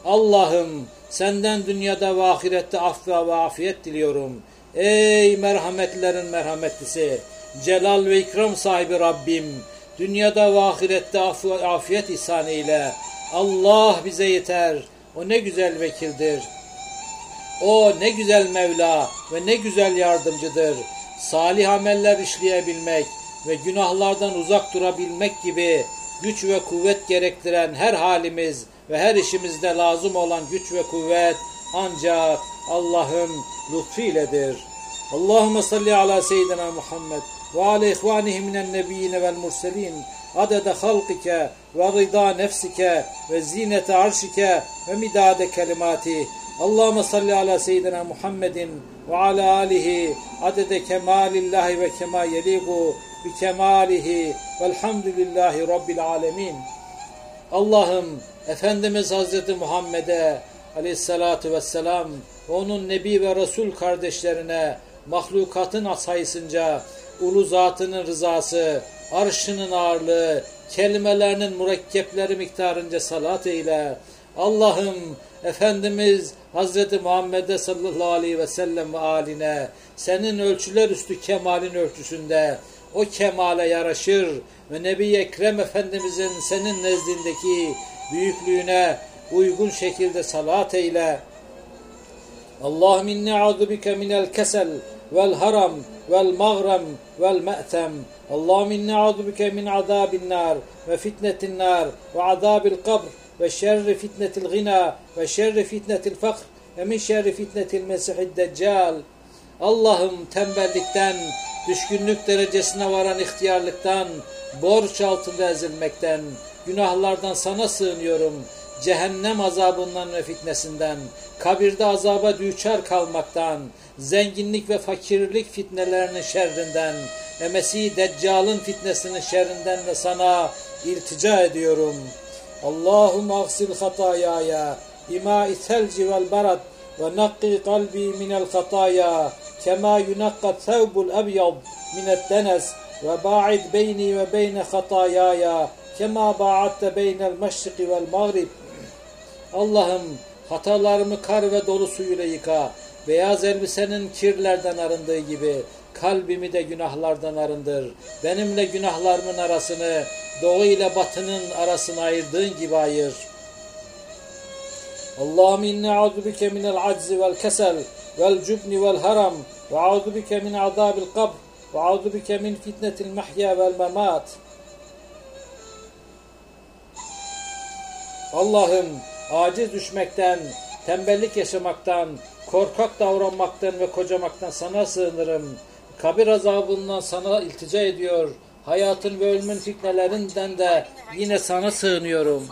Allah'ım senden dünyada ve ahirette af ve afiyet diliyorum. Ey merhametlerin merhametlisi, celal ve ikram sahibi Rabbim, dünyada ve ahirette ve afiyet ihsan eyle. Allah bize yeter. O ne güzel vekildir. O ne güzel Mevla ve ne güzel yardımcıdır. Salih ameller işleyebilmek ve günahlardan uzak durabilmek gibi güç ve kuvvet gerektiren her halimiz ve her işimizde lazım olan güç ve kuvvet ancak Allah'ın lütfuyledir. Allahümme salli ala seyyidina Muhammed ve ala ihvanihi minen nebiyyine vel murselin adede halkike ve rıda nefsike ve zinete arşike ve midade kelimati. Allahümme salli ala seyyidina Muhammedin ve ala alihi adede kemalillahi ve kema yeligu bi kemalihi velhamdülillahi rabbil alemin. Allah'ım Efendimiz Hazreti Muhammed'e aleyhissalatu vesselam ve onun Nebi ve Resul kardeşlerine mahlukatın sayısınca ulu zatının rızası, arşının ağırlığı, kelimelerinin mürekkepleri miktarınca salat eyle. Allah'ım Efendimiz Hazreti Muhammed'e sallallahu aleyhi ve sellem ve aline senin ölçüler üstü kemalin ölçüsünde o kemale yaraşır ve Nebi Ekrem Efendimizin senin nezdindeki büyüklüğüne uygun şekilde salat eyle. Allahüm inni a'udhu bike minel kesel vel haram vel mağrem vel me'tem. Allahüm inni a'udhu bike min azabin nar ve fitnetin nar ve azabil kabr ve şerri fitnetil gina ve şerri fitnetil fakr ve min şerri fitnetil mesihid deccal. Allah'ım tembellikten, düşkünlük derecesine varan ihtiyarlıktan, borç altında ezilmekten, günahlardan sana sığınıyorum. Cehennem azabından ve fitnesinden, kabirde azaba düçar kalmaktan, zenginlik ve fakirlik fitnelerinin şerrinden ve Mesih Deccal'ın fitnesinin şerrinden de sana iltica ediyorum. Allahum agsil hatayaya bima ithelci vel barad ve nakki kalbi minel hataya kema yunakka thevbul ebyad minet denes ve ba'id beyni ve beyne hatayaya kema ba'atte beynel meşriki vel mağrib Allah'ım hatalarımı kar ve dolu suyuyla yıka. Beyaz elbisenin kirlerden arındığı gibi kalbimi de günahlardan arındır. Benimle günahlarımın arasını doğu ile batının arasını ayırdığın gibi ayır. Allahümme inni a'udhu bike minel aczi vel kesel vel cübni vel haram ve a'udhu bike min azabil kabr ve a'udhu bike min fitnetil mahya vel memat. Allah'ım aciz düşmekten, tembellik yaşamaktan, korkak davranmaktan ve kocamaktan sana sığınırım. Kabir azabından sana iltica ediyor. Hayatın ve ölümün fitnelerinden de yine sana sığınıyorum.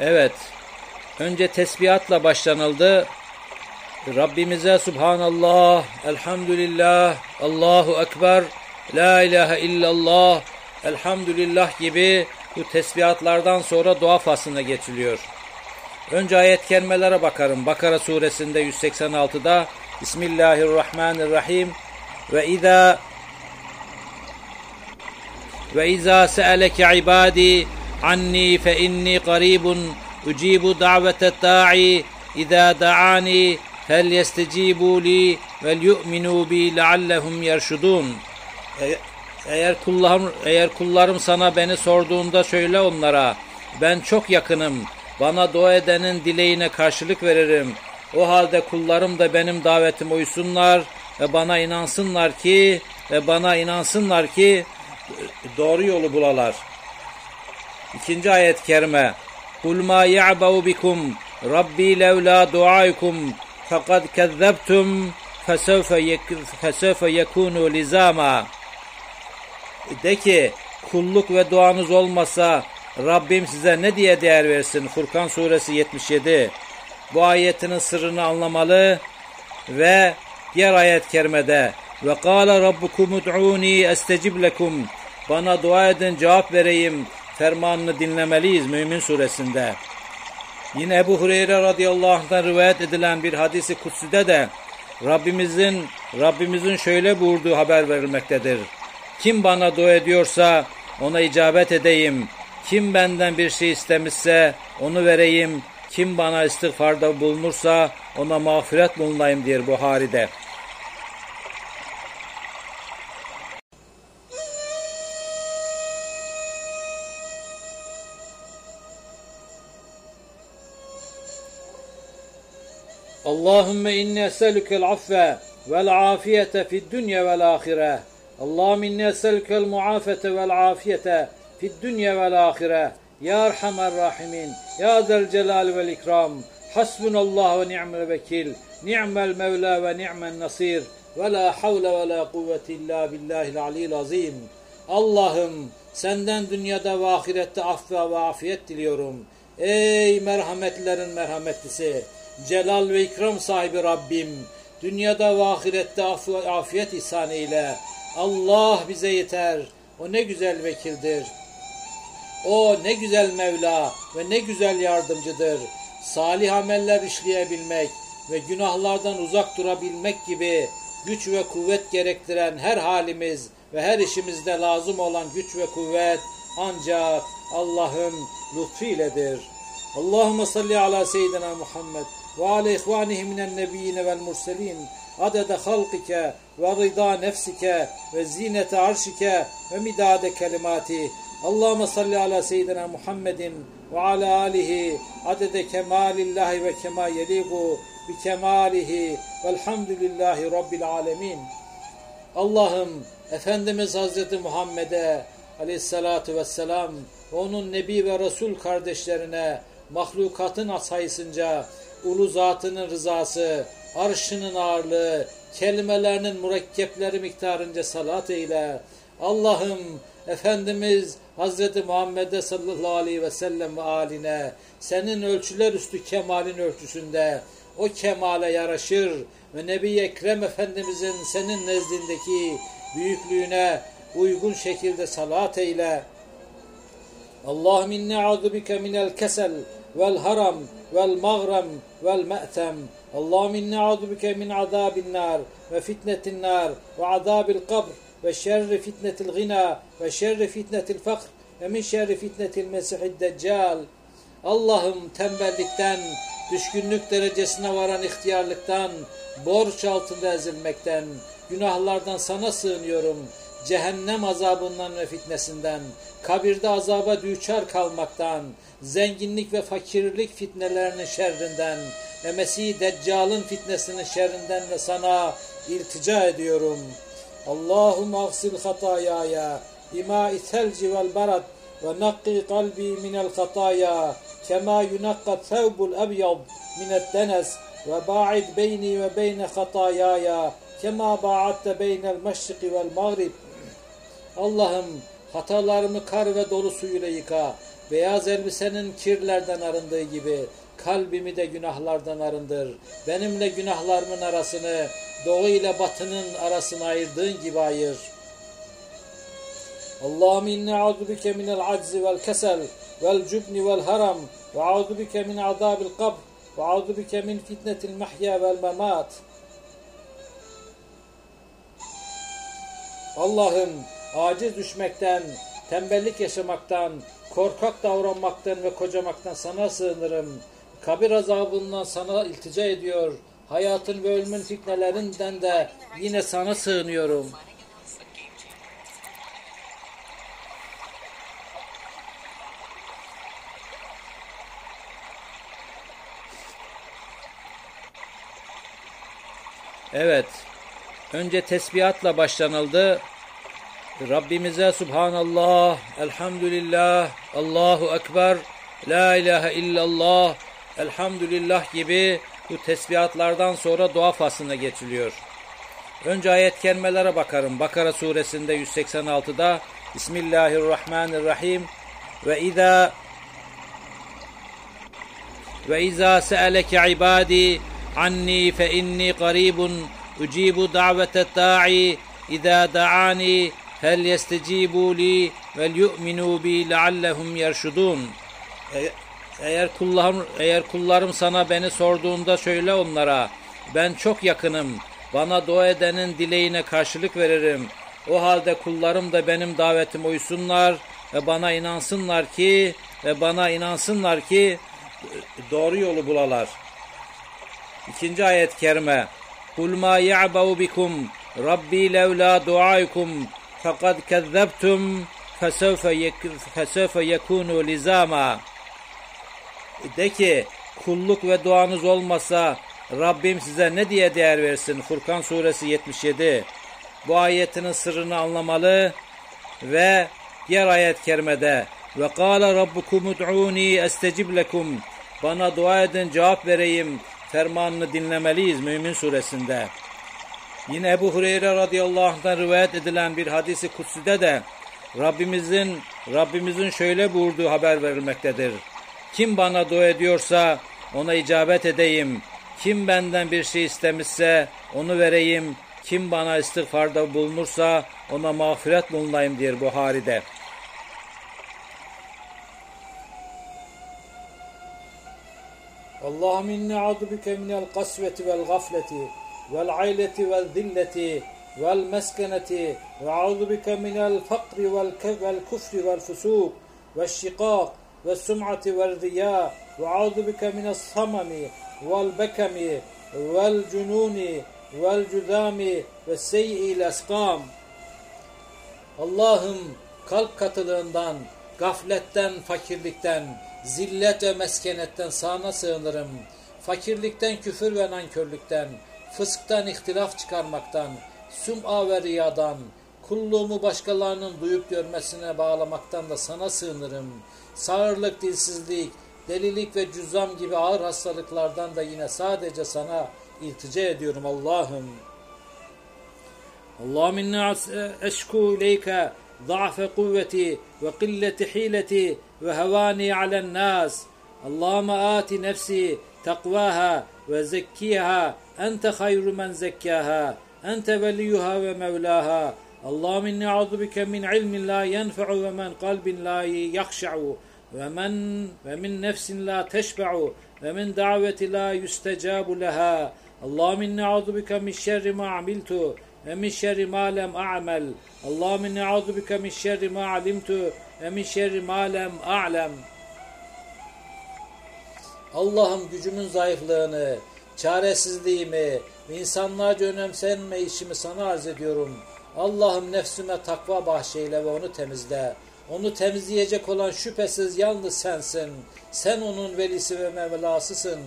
Evet. Önce tesbihatla başlanıldı. Rabbimize Subhanallah, Elhamdülillah, Allahu Ekber, La ilahe illallah, Elhamdülillah gibi bu tesbihatlardan sonra dua faslına geçiliyor. Önce ayet kelimelere bakarım. Bakara suresinde 186'da Bismillahirrahmanirrahim ve izâ ve izâ se'eleke ibâdî anni fe inni qaribun ucibu davete da'i izâ da'ani fel yestecibu li vel yu'minu bi leallehum yerşudun. Eğer kullarım, eğer kullarım sana beni sorduğunda söyle onlara. Ben çok yakınım. Bana dua edenin dileğine karşılık veririm. O halde kullarım da benim davetime uysunlar ve bana inansınlar ki ve bana inansınlar ki doğru yolu bulalar. İkinci ayet-i kerime. Kul ma ya'bau bikum Rabbi levla duaikum fakat kezzebtum fesevfe yekunu lizama. De ki kulluk ve duanız olmasa Rabbim size ne diye değer versin? Furkan suresi 77. Bu ayetinin sırrını anlamalı ve diğer ayet kerimede ve kâle rabbukum ud'ûni estecib lekum bana dua edin cevap vereyim fermanını dinlemeliyiz Mümin suresinde. Yine Ebu Hureyre radıyallahu anh'tan rivayet edilen bir hadisi kutsüde de Rabbimizin Rabbimizin şöyle buyurduğu haber verilmektedir. Kim bana dua ediyorsa ona icabet edeyim. Kim benden bir şey istemişse onu vereyim. Kim bana istiğfarda bulunursa ona mağfiret bulunayım diyor Buhari'de. Allahümme inni eselükel affe vel afiyete fid dünya vel ahire. Allahümme inni eselükel muafete vel afiyete fid dünya vel ahire. Ya Erhamer Rahimin, Ya Zel Celal vel İkram, Hasbunallah ve ni'mel vekil, ni'mel mevla ve ni'mel nasir, ve la havle ve la kuvvete illa billahil aliyyil azim. Allah'ım senden dünyada ve ahirette aff ve afiyet diliyorum. Ey merhametlerin merhametlisi, celal ve ikram sahibi Rabbim, dünyada ve ahirette ve afiyet ihsan eyle. Allah bize yeter, o ne güzel vekildir. O ne güzel Mevla ve ne güzel yardımcıdır. Salih ameller işleyebilmek ve günahlardan uzak durabilmek gibi güç ve kuvvet gerektiren her halimiz ve her işimizde lazım olan güç ve kuvvet ancak Allah'ın lütfuyledir. Allahumme salli ala seyyidina Muhammed ve ala ihvanihi minen nebiyyine vel murselin adede halkike ve rıda nefsike ve zinete arşike ve midade kelimati Allahümme salli ala seyyidina Muhammedin ve ala alihi adede kemalillahi ve kema yeligu bi kemalihi velhamdülillahi rabbil alemin. Allah'ım Efendimiz Hazreti Muhammed'e aleyhissalatu vesselam ve onun Nebi ve Resul kardeşlerine mahlukatın sayısınca ulu zatının rızası, arşının ağırlığı, kelimelerinin mürekkepleri miktarınca salat eyle. Allah'ım Efendimiz Hazreti Muhammed'e sallallahu aleyhi ve sellem ve aline senin ölçüler üstü kemalin ölçüsünde o kemale yaraşır ve Nebi Ekrem Efendimizin senin nezdindeki büyüklüğüne uygun şekilde salat eyle. Allahüm inni a'udhu bike minel kesel vel haram vel mağrem vel me'tem. Allahüm inni a'udhu bike min azabin nar ve fitnetin nar ve azabil kabr ve şerri fitnetil gina ve şerri fitnetil fakr ve min şerri fitnetil mesihid deccal. Allah'ım tembellikten, düşkünlük derecesine varan ihtiyarlıktan, borç altında ezilmekten, günahlardan sana sığınıyorum. Cehennem azabından ve fitnesinden, kabirde azaba düçar kalmaktan, zenginlik ve fakirlik fitnelerinin şerrinden ve Mesih Deccal'ın fitnesinin şerrinden de sana iltica ediyorum. Allahum agsil hatayaya bima thelci vel barad ve nakki kalbi minel hataya kema yunakka thevbul ebyad minet denes ve ba'id beyni ve beyne hatayaya kema ba'atte beynel meşriki vel mağrib Allah'ım hatalarımı kar ve dolu suyuyla yıka. Beyaz elbisenin kirlerden arındığı gibi kalbimi de günahlardan arındır. Benimle günahlarımın arasını doğu ile batının arasını ayırdığın gibi ayır. Allahümme inni a'udhu bike minel aczi vel kesel vel cübni vel haram ve a'udhu bike min azabil kabr ve a'udhu bike min fitnetil mahya vel memat. Allah'ım aciz düşmekten, tembellik yaşamaktan, korkak davranmaktan ve kocamaktan sana sığınırım. Kabir azabından sana iltica ediyor. Hayatın ve ölümün fitnelerinden de yine sana sığınıyorum. Evet. Önce tesbihatla başlanıldı. Rabbimize Subhanallah, Elhamdülillah, Allahu Ekber, La ilahe illallah, Elhamdülillah gibi bu tesbihatlardan sonra dua faslına geçiliyor. Önce ayet kelimelere bakarım. Bakara suresinde 186'da Bismillahirrahmanirrahim ve izâ ve izâ se'eleke ibâdî anni fe inni qaribun ucibu davete da'i izâ da'ani fel yestecibu li vel yu'minu bi leallehum yerşudun. Eğer kullarım, eğer kullarım sana beni sorduğunda söyle onlara ben çok yakınım. Bana dua edenin dileğine karşılık veririm. O halde kullarım da benim davetime uysunlar ve bana inansınlar ki ve bana inansınlar ki doğru yolu bulalar. İkinci ayet-i kerime. Kul ma ya'bau bikum Rabbi levla duaikum fakat kezzebtum fesevfe yekunu lizama. De ki kulluk ve duanız olmasa Rabbim size ne diye değer versin? Furkan suresi 77. Bu ayetinin sırrını anlamalı ve diğer ayet-i kerimede ve kâle rabbukum ud'ûni estecib lekum bana dua edin cevap vereyim fermanını dinlemeliyiz Mümin suresinde. Yine Ebu Hureyre radıyallahu anh'tan rivayet edilen bir hadisi kutsüde de Rabbimizin Rabbimizin şöyle buyurduğu haber verilmektedir. Kim bana dua ediyorsa ona icabet edeyim. Kim benden bir şey istemişse onu vereyim. Kim bana istiğfarda bulunursa ona mağfiret bulunayım diyor Buhari'de. Allahümme inni a'udubike minel kasveti vel gafleti والعيلة والذلة والمسكنة وأعوذ بك من الفقر والكفر والفسوق والشقاق والسمعة والرياء وأعوذ بك من الصمم والبكم والجنون والجذام والسيء الأسقام Allah'ım kalp katılığından, gafletten, fakirlikten, Zillet ve meskenetten sana sığınırım. Fakirlikten, küfür ve nankörlükten, fısktan, ihtilaf çıkarmaktan, sum'a ve riyadan, kulluğumu başkalarının duyup görmesine bağlamaktan da sana sığınırım. Sağırlık, dilsizlik, delilik ve cüzzam gibi ağır hastalıklardan da yine sadece sana iltica ediyorum Allah'ım. Allahümme inna eşku ileyke ضعف قوتي وقلة حيلتي وهواني على الناس اللهم آت نفسي تقواها ve zekkiha ente hayru men zekkaha ente veliyuha ve mevlaha. Allah'ım inni a'udu bike min ilmin la yenfe'u ve men kalbin la yakşa'u ve men ve min nefsin la teşbe'u ve min daveti la yüstecabu leha. Allah'ım inni a'udu min şerri ma amiltu ve min şerri ma lem a'mel. Allah'ım inni a'udu min şerri ma alimtu ve min şerri ma lem a'lem. Allah'ım gücümün zayıflığını, çaresizliğimi insanlarca önemsenme işimi sana arz ediyorum. Allah'ım nefsime takva bahşeyle ve onu temizle. Onu temizleyecek olan şüphesiz yalnız sensin. Sen onun velisi ve mevlasısın.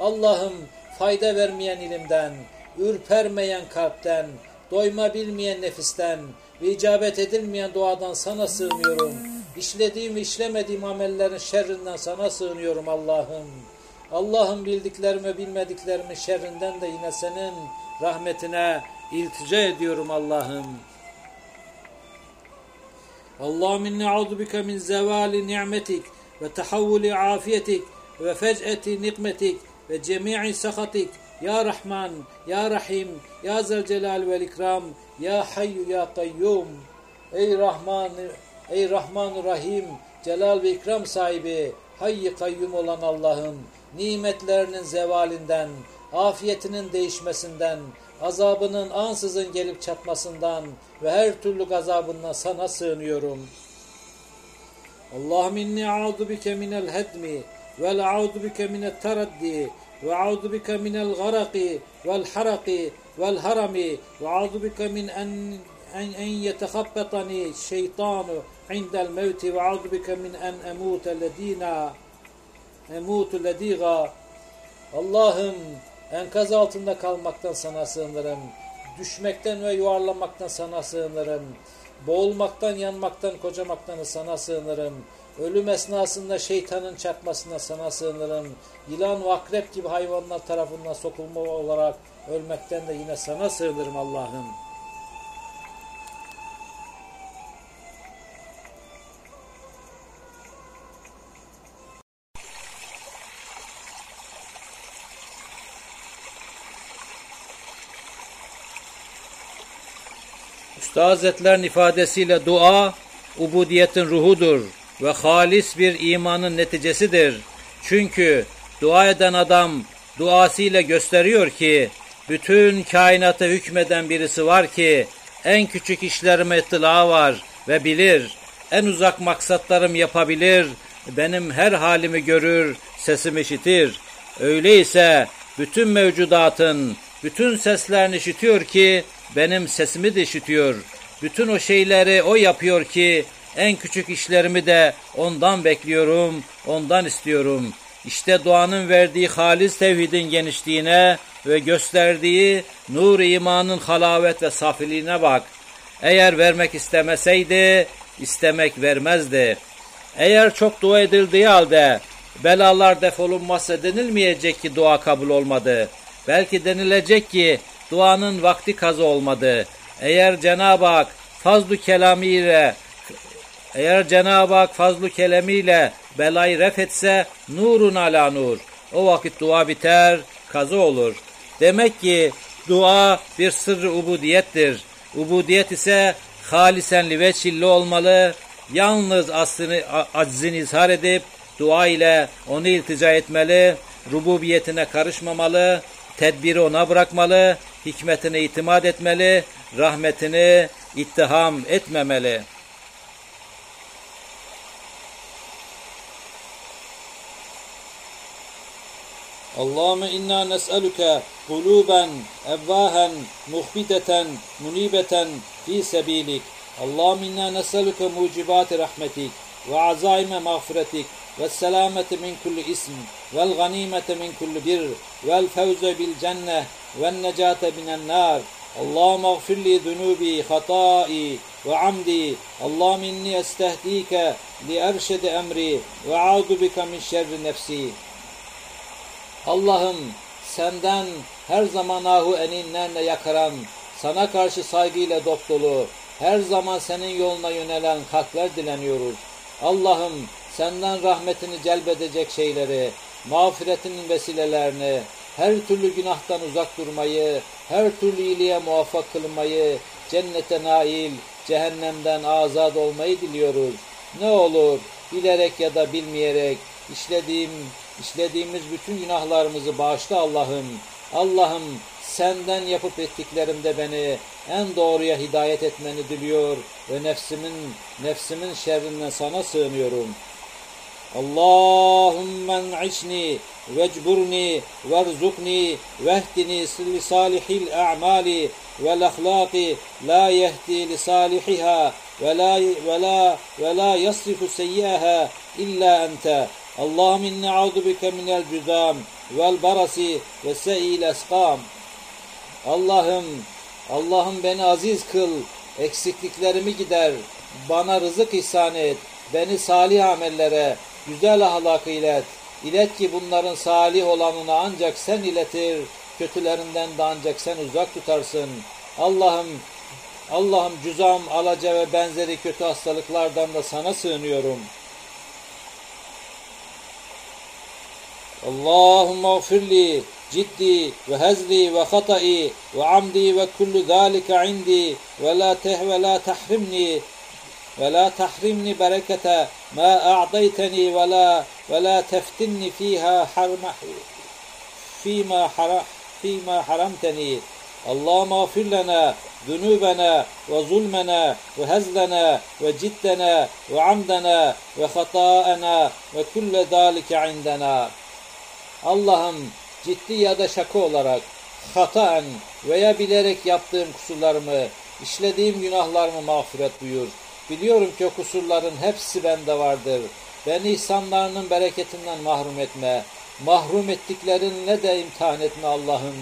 Allah'ım fayda vermeyen ilimden, ürpermeyen kalpten, doyma bilmeyen nefisten ve icabet edilmeyen duadan sana sığınıyorum. İşlediğim ve işlemediğim amellerin şerrinden sana sığınıyorum Allah'ım. Allah'ım bildiklerimi bilmediklerimin şerrinden de yine senin rahmetine iltica ediyorum Allah'ım. Allahümme inni a'udhu bike min zevali ni'metik ve tahavvuli afiyetik ve fec'eti nikmetik ve cemi'i sakatik ya Rahman, Ya Rahim, Ya Zelcelal vel İkram, Ya Hayyu Ya Kayyum. Ey Rahman, ey Rahman Rahim, Celal ve İkram sahibi, Hayy Kayyum olan Allah'ım, nimetlerinin zevalinden, afiyetinin değişmesinden, azabının ansızın gelip çatmasından ve her türlü gazabından sana sığınıyorum. Allahümme inni a'udu bike minel hedmi vel a'udu bike minel teraddi ve a'udu bike minel garaki vel haraki vel harami ve a'udu bike min en en, en yetekhabbatani şeytanu indel mevti ve a'udu bike min en emute ledina nemutu lediga Allah'ım enkaz altında kalmaktan sana sığınırım. Düşmekten ve yuvarlanmaktan sana sığınırım. Boğulmaktan, yanmaktan, kocamaktan sana sığınırım. Ölüm esnasında şeytanın çarpmasına sana sığınırım. Yılan ve akrep gibi hayvanlar tarafından sokulma olarak ölmekten de yine sana sığınırım Allah'ım.'' Üstad Hazretlerin ifadesiyle dua, ubudiyetin ruhudur ve halis bir imanın neticesidir. Çünkü dua eden adam duasıyla gösteriyor ki bütün kainata hükmeden birisi var ki en küçük işlerime ittila var ve bilir. En uzak maksatlarım yapabilir. Benim her halimi görür, sesimi işitir. Öyleyse bütün mevcudatın bütün seslerini işitiyor ki benim sesimi de işitiyor. Bütün o şeyleri o yapıyor ki en küçük işlerimi de ondan bekliyorum, ondan istiyorum. İşte duanın verdiği halis tevhidin genişliğine ve gösterdiği nur imanın halavet ve safiliğine bak. Eğer vermek istemeseydi, istemek vermezdi. Eğer çok dua edildiği halde belalar defolunmazsa denilmeyecek ki dua kabul olmadı. Belki denilecek ki duanın vakti kazı olmadı. Eğer Cenab-ı Hak fazlu kelamiyle eğer Cenab-ı Hak fazlu kelemiyle belayı ref etse nurun ala nur. O vakit dua biter, kazı olur. Demek ki dua bir sırrı ubudiyettir. Ubudiyet ise halisen liveçilli olmalı. Yalnız aslını, aczini izhar edip dua ile onu iltica etmeli. Rububiyetine karışmamalı tedbiri ona bırakmalı, hikmetine itimat etmeli, rahmetini ittiham etmemeli. Allahümme inna nes'eluke kuluben evvahen muhbideten munibeten fi sebilik. Allahümme inna nes'eluke mucibati rahmetik ve azaime mağfiretik نسألك موجبات رحمتك وعزائم مغفرتك والسلامة من كل اسم والغنيمة من كل بر والفوز بالجنة والنجاة من النار اللهم اغفر لي ذنوبي خطائي وعمدي اللهم إني أستهديك لأرشد أمري وأعوذ بك من شر نفسي Allah'ım senden her zaman ahu eninlerle yakaran, sana karşı saygıyla dop dolu, her zaman senin yoluna yönelen kalpler dileniyoruz. Allah'ım senden rahmetini celbedecek şeyleri, mağfiretinin vesilelerini, her türlü günahtan uzak durmayı, her türlü iyiliğe muvaffak kılmayı, cennete nail, cehennemden azad olmayı diliyoruz. Ne olur bilerek ya da bilmeyerek işlediğim İşlediğimiz bütün günahlarımızı bağışla Allah'ım. Allah'ım senden yapıp ettiklerimde beni en doğruya hidayet etmeni diliyor ve nefsimin nefsimin şerrinden sana sığınıyorum. Allahümme en'işni vecburni verzukni vehdini li salihil a'mali vel ahlaki la yehdi li salihiha ve la ve la ve la yasrifu seyyaha illa ente. Allahum inni a'udu bike minel cüzam vel barasi ve se'il eskam. Allah'ım, Allah'ım beni aziz kıl, eksikliklerimi gider, bana rızık ihsan et, beni salih amellere, güzel ahlakı ilet. İlet ki bunların salih olanını ancak sen iletir, kötülerinden de ancak sen uzak tutarsın. Allah'ım, Allah'ım cüzam, alaca ve benzeri kötü hastalıklardan da sana sığınıyorum. Allahümme gfirli ciddi ve hezli ve hatai ve amdi ve kullu zalika indi ve la tehve la tahrimni ته ولا تحرمني ولا تحرمني بركة ما أعطيتني ولا ولا تفتني فيها حرم فيما حرم فيما حرمتني اللهم اغفر لنا ذنوبنا وظلمنا وهزلنا وجدنا وعمدنا وخطاءنا وكل ذلك عندنا Allah'ım ciddi ya da şaka olarak hataen veya bilerek yaptığım kusurlarımı, işlediğim günahlarımı mağfiret buyur. Biliyorum ki o kusurların hepsi bende vardır. Beni ihsanlarının bereketinden mahrum etme. Mahrum ettiklerinle de imtihan etme Allah'ım.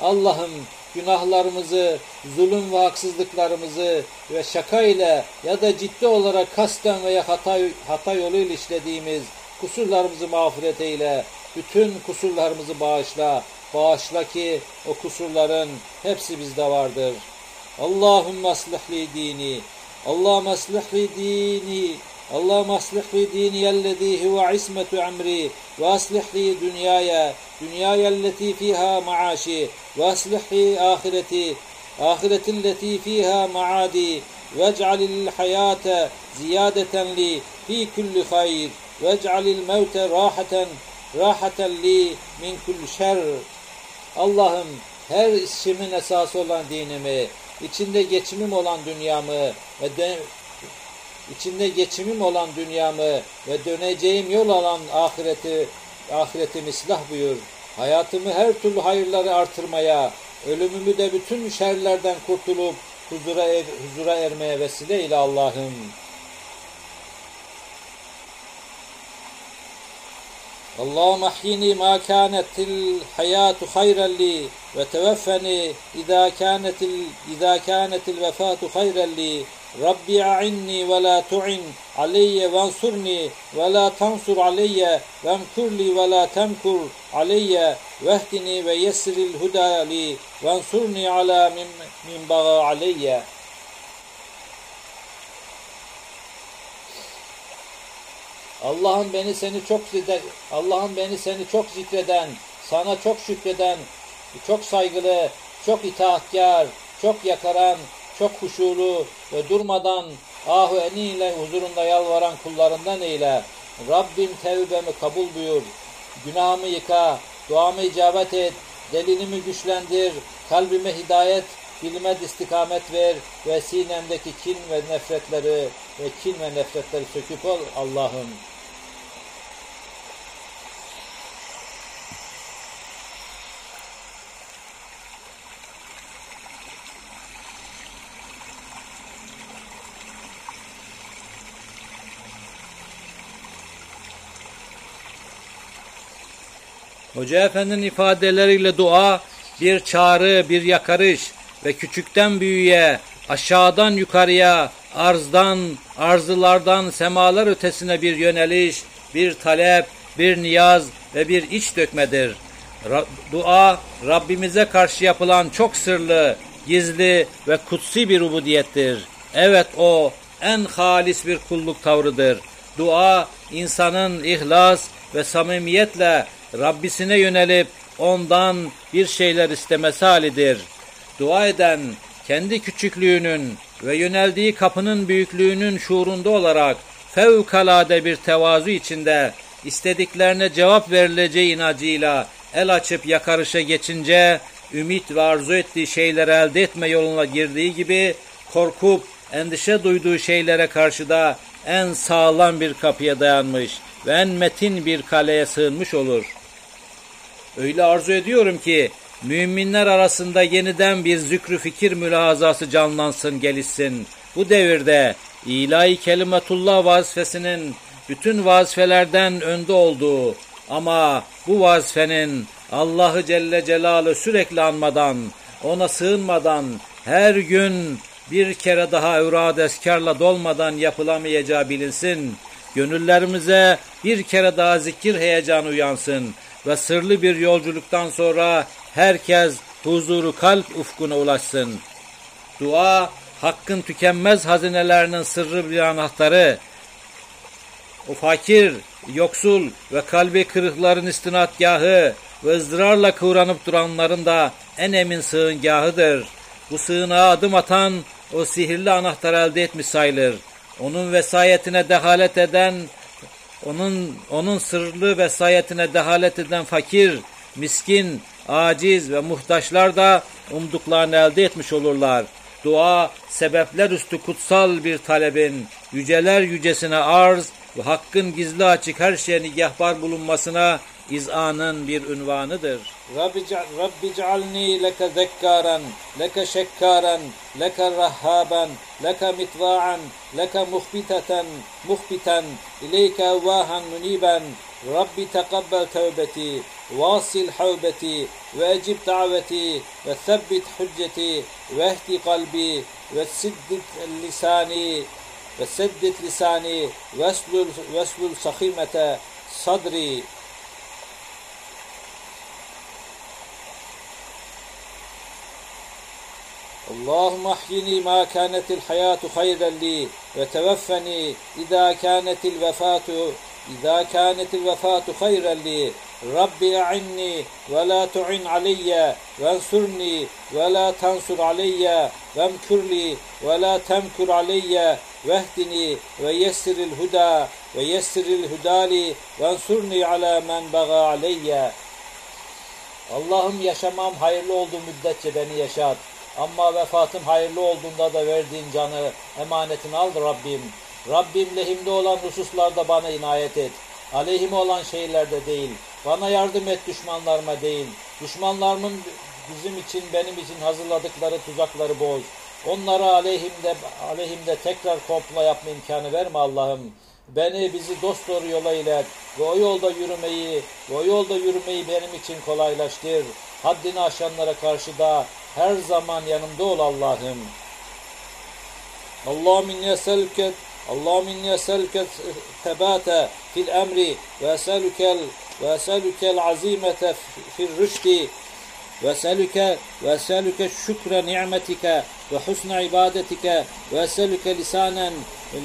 Allah'ım günahlarımızı, zulüm ve haksızlıklarımızı ve şaka ile ya da ciddi olarak kasten veya hata, hata yoluyla işlediğimiz kusurlarımızı mağfiret eyle bütün kusurlarımızı bağışla. Bağışla ki o kusurların hepsi bizde vardır. Allahümme aslihli dini. Allahümme aslihli dini. اللهم اصلح لي ديني الذي هو عصمة عمري واصلح لي دنياي. دنياي التي فيها معاشي. واصلح لي آخرتي. آخرتي التي فيها معادي. واجعل الحياة زيادة لي في كل خير. واجعل الموت راحة rahaten li min kulli şer. Allah'ım her işimin esası olan dinimi, içinde geçimim olan dünyamı ve de, içinde geçimim olan dünyamı ve döneceğim yol alan ahireti ahiretimi silah buyur. Hayatımı her türlü hayırları artırmaya, ölümümü de bütün şerlerden kurtulup huzura, er, huzura ermeye vesile ile Allah'ım. Allahümme ahyini ma kânetil hayâtu hayren li ve teveffeni izâ kânetil izâ kânetil vefâtu hayren li. Rabbi a'inni ve la tu'in aleyye vansurni ve la tansur aleyye vemkurli ve la temkur aleyye vehdini ve yessiril huda li. Vansurni ala min, min baga aleyye. Allah'ın beni seni çok zikreden, Allah'ın beni seni çok zikreden, sana çok şükreden, çok saygılı, çok itaatkar, çok yakaran, çok huşulu ve durmadan ahu eniyle huzurunda yalvaran kullarından eyle. Rabbim tevbemi kabul buyur. Günahımı yıka, duamı icabet et, delilimi güçlendir, kalbime hidayet, dilime istikamet ver ve sinemdeki kin ve nefretleri ve kin ve nefretleri söküp ol Allah'ım. Hoca Efendi'nin ifadeleriyle dua bir çağrı, bir yakarış ve küçükten büyüğe, aşağıdan yukarıya, arzdan, arzılardan semalar ötesine bir yöneliş, bir talep, bir niyaz ve bir iç dökmedir. Ra dua, Rabbimize karşı yapılan çok sırlı, gizli ve kutsi bir ubudiyettir. Evet o en halis bir kulluk tavrıdır. Dua, insanın ihlas ve samimiyetle Rabbisine yönelip ondan bir şeyler istemesi halidir. Dua eden kendi küçüklüğünün ve yöneldiği kapının büyüklüğünün şuurunda olarak fevkalade bir tevazu içinde istediklerine cevap verileceği inacıyla el açıp yakarışa geçince ümit ve arzu ettiği şeyleri elde etme yoluna girdiği gibi korkup endişe duyduğu şeylere karşı da en sağlam bir kapıya dayanmış ve en metin bir kaleye sığınmış olur. Öyle arzu ediyorum ki müminler arasında yeniden bir zükrü fikir mülahazası canlansın, gelişsin. Bu devirde ilahi kelimetullah vazifesinin bütün vazifelerden önde olduğu ama bu vazifenin Allah'ı Celle Celaluhu sürekli anmadan, ona sığınmadan, her gün bir kere daha evrad eskarla dolmadan yapılamayacağı bilinsin. Gönüllerimize bir kere daha zikir heyecanı uyansın ve sırlı bir yolculuktan sonra herkes huzuru kalp ufkuna ulaşsın. Dua, hakkın tükenmez hazinelerinin sırrı bir anahtarı. O fakir, yoksul ve kalbi kırıkların istinadgahı ve ızdırarla kıvranıp duranların da en emin sığıngahıdır. Bu sığınağa adım atan o sihirli anahtar elde etmiş sayılır. Onun vesayetine dehalet eden, onun onun sırlı vesayetine dehalet eden fakir, miskin, aciz ve muhtaçlar da umduklarını elde etmiş olurlar. Dua, sebepler üstü kutsal bir talebin, yüceler yücesine arz ve hakkın gizli açık her şeye nigahbar bulunmasına izanın bir ünvanıdır. Rabbi cealni leke zekkaran, leke şekkaran, leke rahhaban, leke mitva'an, leke muhbiteten, muhbiten, ileyke evvahan muniben. Rabbi tekabbel tevbeti, vasil havbeti, ve ecib daveti, ve sebbit hücceti, ve ehdi kalbi, ve siddit lisani, ve siddit lisani, ve eslul sahimete, sadri. اللهم احيني ما كانت الحياة خيرا لي وتوفني إذا كانت الوفاة إذا كانت الوفاة خيرا لي. رب أعني ولا تعن علي وانصرني ولا تنصر علي وامكر لي ولا تمكر علي. واهدني ويسر الهدى ويسر الهدى لي وانصرني على من بغى علي. Allah'ım yaşamam hayırlı olduğu müddetçe beni yaşat. Ama vefatım hayırlı olduğunda da verdiğin canı emanetini al Rabbim. Rabbim lehimde olan hususlarda bana inayet et. Aleyhime olan şeylerde değil. Bana yardım et düşmanlarıma değil. Düşmanlarımın bizim için, benim için hazırladıkları tuzakları boz. Onlara aleyhimde, aleyhimde tekrar komplo yapma imkanı verme Allah'ım. Beni, bizi dost doğru yola ilet ve o yolda yürümeyi, ve o yolda yürümeyi benim için kolaylaştır. Haddini aşanlara karşı da her zaman yanımda ol Allah'ım. Allah'ım inni eselüke Allah'ım inni eselüke tebate fil emri ve eselükel ve eselükel azimete fil rüşdi وأسألك وأسألك شكر نعمتك وحسن عبادتك وأسألك لسانا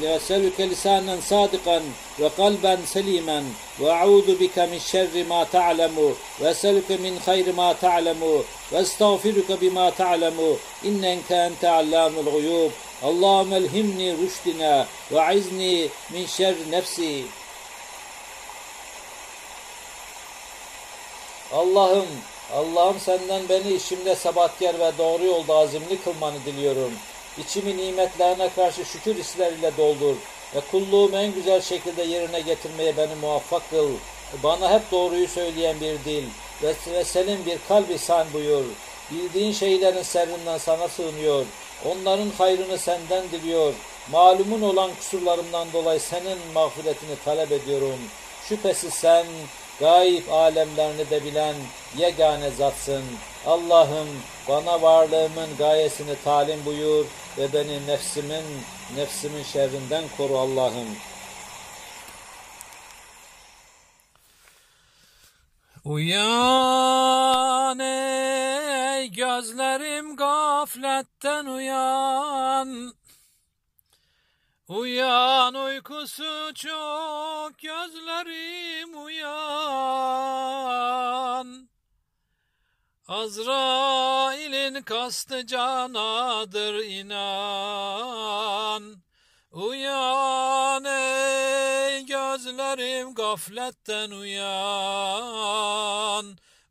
وأسألك لسانا صادقا وقلبا سليما وأعوذ بك من شر ما تعلم وأسألك من خير ما تعلم وأستغفرك بما تعلم إنك أنت علام الغيوب اللهم الهمني رشدنا وعزني من شر نفسي اللهم Allah'ım senden beni işimde sabatkar ve doğru yolda azimli kılmanı diliyorum. İçimi nimetlerine karşı şükür hisleriyle doldur ve kulluğumu en güzel şekilde yerine getirmeye beni muvaffak kıl. Bana hep doğruyu söyleyen bir dil ve, ve senin bir kalbi san buyur. Bildiğin şeylerin serrinden sana sığınıyor. Onların hayrını senden diliyor. Malumun olan kusurlarımdan dolayı senin mağfiretini talep ediyorum. Şüphesiz sen gayb alemlerini de bilen yegane zatsın. Allah'ım bana varlığımın gayesini talim buyur ve beni nefsimin, nefsimin şerrinden koru Allah'ım. Uyan ey gözlerim gafletten uyan. Uyan uykusu çok gözlerim uyan. Azrail'in kastı canadır inan. Uyan ey gözlerim gafletten uyan.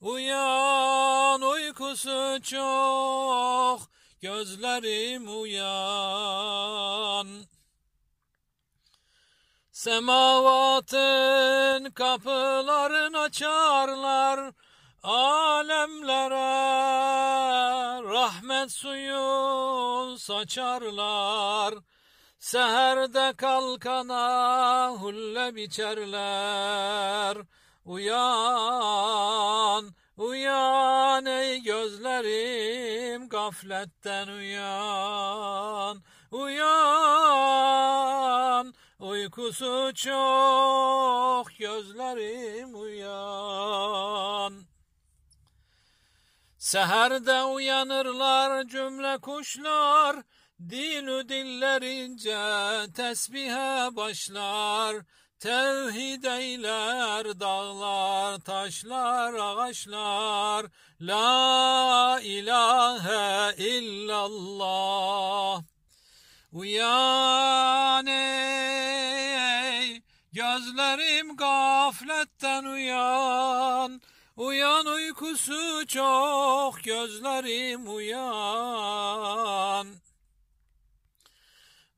Uyan uykusu çok gözlerim uyan. Semavatın kapılarını açarlar alemlere rahmet suyu saçarlar. Seherde kalkana hulle biçerler. Uyan, uyan ey gözlerim gafletten uyan. Uyan, Uykusu çok gözlerim uyan. Seherde uyanırlar cümle kuşlar, Dilü dillerince tesbihe başlar. Tevhid eyler dağlar, taşlar, ağaçlar. La ilahe illallah. Uyan ey gözlerim gafletten uyan. Uyan uykusu çok gözlerim uyan.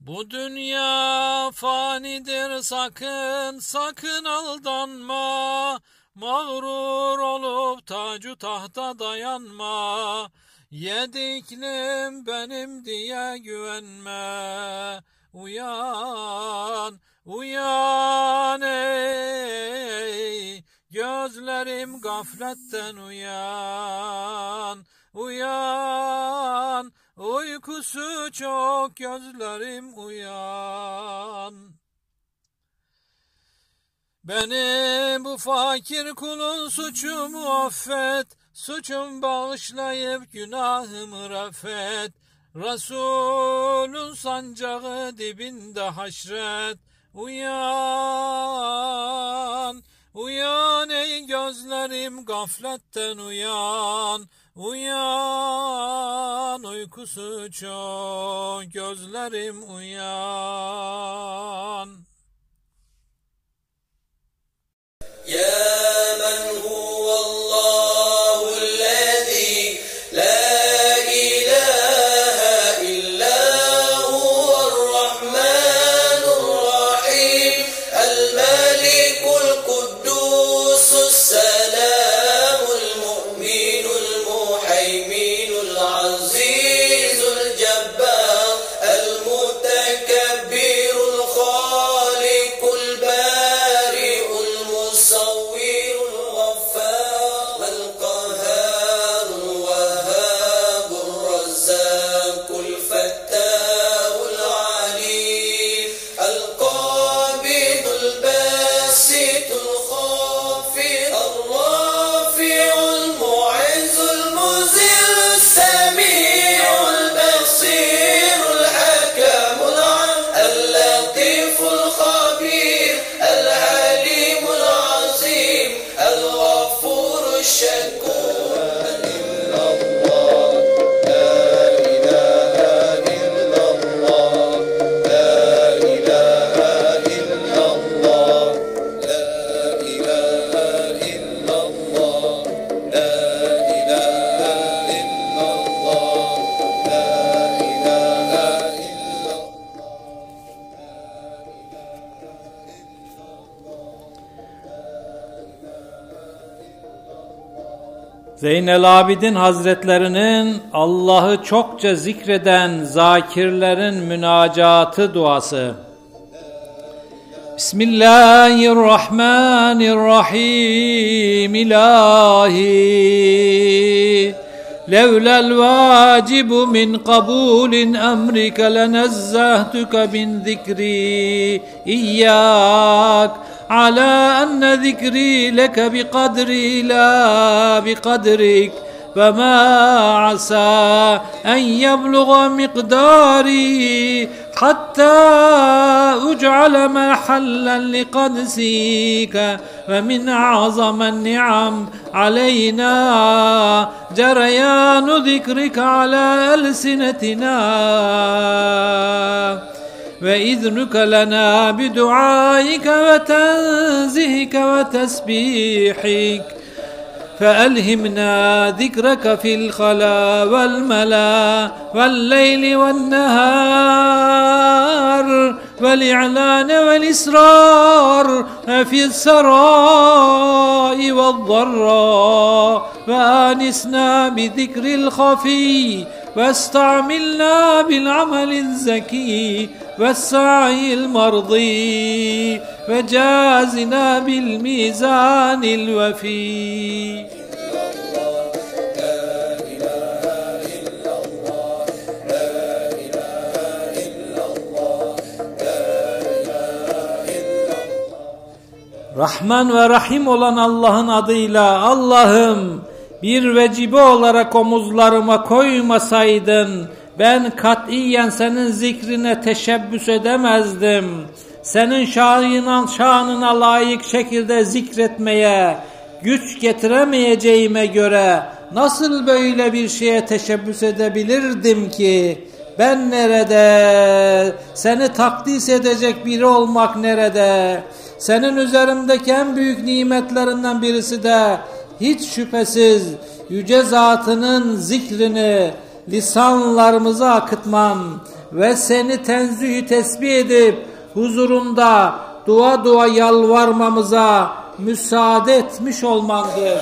Bu dünya fanidir sakın sakın aldanma. Mağrur olup tacu tahta dayanma. Yediklim benim diye güvenme. Uyan, uyan ey. Gözlerim gafletten uyan. Uyan, uykusu çok gözlerim uyan. Benim bu fakir kulun suçumu affet. Suçum bağışlayıp günahımı rafet. Resulün sancağı dibinde haşret. Uyan, uyan ey gözlerim gafletten uyan. Uyan uykusu çok gözlerim uyan. Ya men huvallahu El Hazretlerinin Allah'ı çokça zikreden zakirlerin münacatı duası. Bismillahirrahmanirrahim ilahi. Levlel vacibu min kabulin emrike lenezzehtuke min zikri. İyyâk. على أن ذكري لك بقدري لا بقدرك. فما عسى أن يبلغ مقداري حتى أجعل محلا لقدسيك ومن أعظم النعم علينا جريان ذكرك على ألسنتنا. وإذنك لنا بدعائك وتنزهك وتسبيحك. فألهمنا ذكرك في الخلا والملا والليل والنهار والإعلان والإسرار في السراء والضراء. وآنسنا بذكر الخفي واستعملنا بالعمل الزكي والسعي المرضي وجازنا بالميزان الوفي. Rahman ve Rahim olan Allah'ın adıyla Allah'ım bir vecibe olarak omuzlarıma koymasaydın ben katiyen senin zikrine teşebbüs edemezdim. Senin şanına, şanına layık şekilde zikretmeye güç getiremeyeceğime göre nasıl böyle bir şeye teşebbüs edebilirdim ki? Ben nerede? Seni takdis edecek biri olmak nerede? Senin üzerimdeki en büyük nimetlerinden birisi de hiç şüphesiz yüce zatının zikrini lisanlarımıza akıtman ve seni tenzühü tesbih edip huzurunda dua dua yalvarmamıza müsaade etmiş olmandır.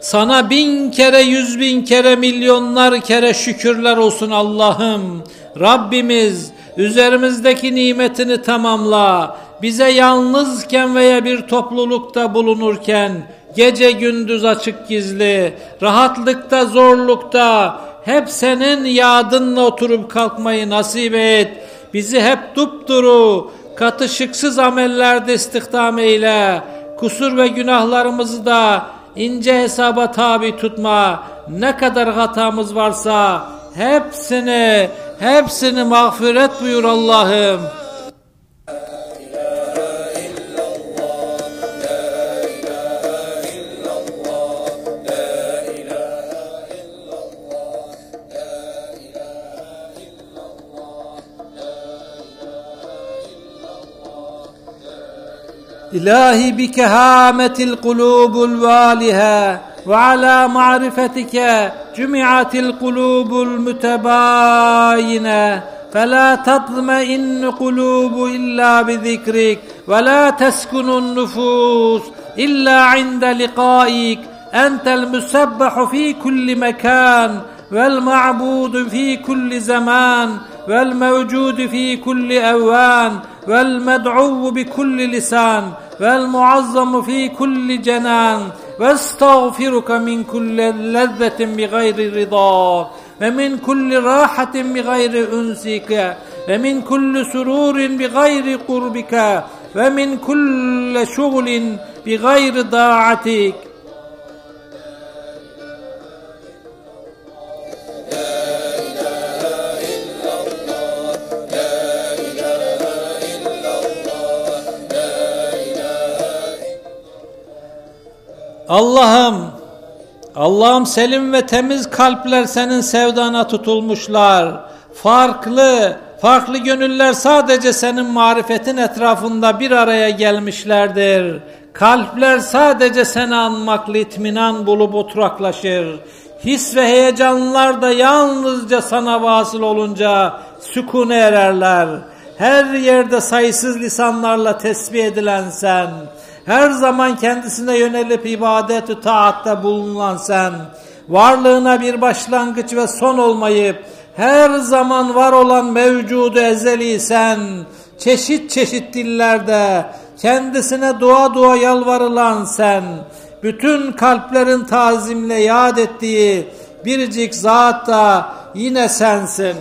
Sana bin kere, yüz bin kere, milyonlar kere şükürler olsun Allah'ım. Rabbimiz üzerimizdeki nimetini tamamla. Bize yalnızken veya bir toplulukta bulunurken gece gündüz açık gizli, rahatlıkta zorlukta hep senin yadınla oturup kalkmayı nasip et. Bizi hep dupduru, katışıksız amellerde istihdam eyle. Kusur ve günahlarımızı da ince hesaba tabi tutma. Ne kadar hatamız varsa hepsini, hepsini mağfiret buyur Allah'ım. إلهي بك هامت القلوب الوالهة وعلى معرفتك جمعت القلوب المتباينة فلا تطمئن قلوب إلا بذكرك ولا تسكن النفوس إلا عند لقائك. أنت المسبح في كل مكان والمعبود في كل زمان والموجود في كل أوان والمدعو بكل لسان والمعظم في كل جنان. واستغفرك من كل لذة بغير رضاك ومن كل راحة بغير أنسك ومن كل سرور بغير قربك ومن كل شغل بغير ضاعتك Allah'ım, Allah'ım selim ve temiz kalpler senin sevdana tutulmuşlar. Farklı, farklı gönüller sadece senin marifetin etrafında bir araya gelmişlerdir. Kalpler sadece seni anmakla itminan bulup oturaklaşır. His ve heyecanlar da yalnızca sana vasıl olunca sükune ererler. her yerde sayısız lisanlarla tesbih edilen sen, her zaman kendisine yönelip ibadet-ü taatta bulunan sen, varlığına bir başlangıç ve son olmayıp, her zaman var olan mevcudu ezeli sen, çeşit çeşit dillerde, kendisine dua dua yalvarılan sen, bütün kalplerin tazimle yad ettiği biricik zat da yine sensin.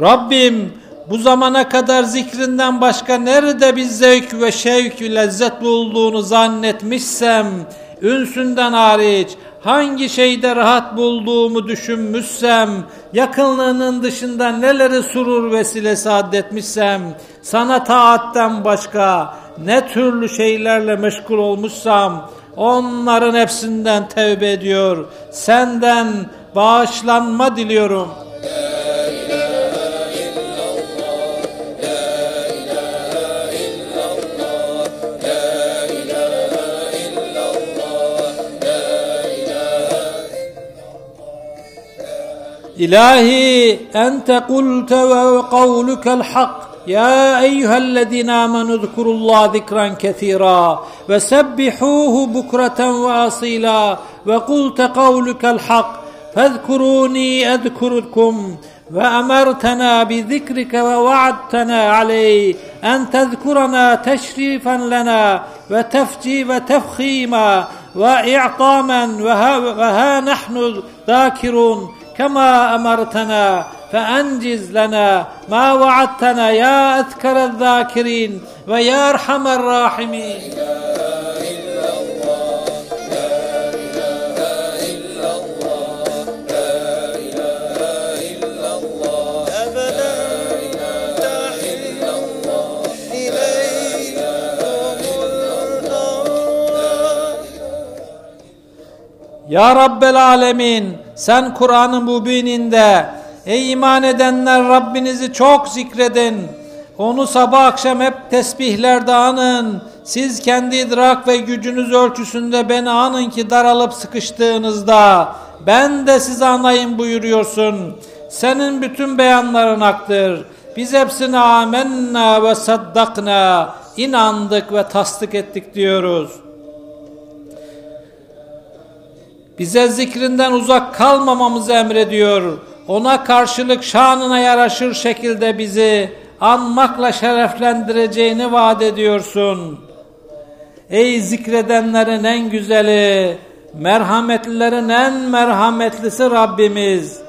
Rabbim bu zamana kadar zikrinden başka nerede bir zevk ve şevk ve lezzet bulduğunu zannetmişsem, ünsünden hariç hangi şeyde rahat bulduğumu düşünmüşsem, yakınlığının dışında neleri surur vesilesi addetmişsem, sana taatten başka ne türlü şeylerle meşgul olmuşsam, onların hepsinden tevbe ediyor, senden bağışlanma diliyorum.'' إلهي أنت قلت وقولك الحق. يا أيها الذين آمنوا اذكروا الله ذكرا كثيرا وسبحوه بكرة وأصيلا وقلت قولك الحق. فاذكروني أذكركم وأمرتنا بذكرك ووعدتنا عليه أن تذكرنا تشريفا لنا وتفجي وتفخيما وإعطاما. وها, وها نحن ذاكرون. كما أمرتنا فأنجز لنا ما وعدتنا يا أذكر الذاكرين ويا أرحم الراحمين. يا رب العالمين sen Kur'an-ı Mübininde ey iman edenler Rabbinizi çok zikredin. Onu sabah akşam hep tesbihlerde anın. Siz kendi idrak ve gücünüz ölçüsünde beni anın ki daralıp sıkıştığınızda ben de sizi anayım buyuruyorsun. Senin bütün beyanların haktır. Biz hepsine amenna ve saddakna inandık ve tasdik ettik diyoruz. Bize zikrinden uzak kalmamamızı emrediyor. Ona karşılık şanına yaraşır şekilde bizi anmakla şereflendireceğini vaat ediyorsun. Ey zikredenlerin en güzeli, merhametlilerin en merhametlisi Rabbimiz.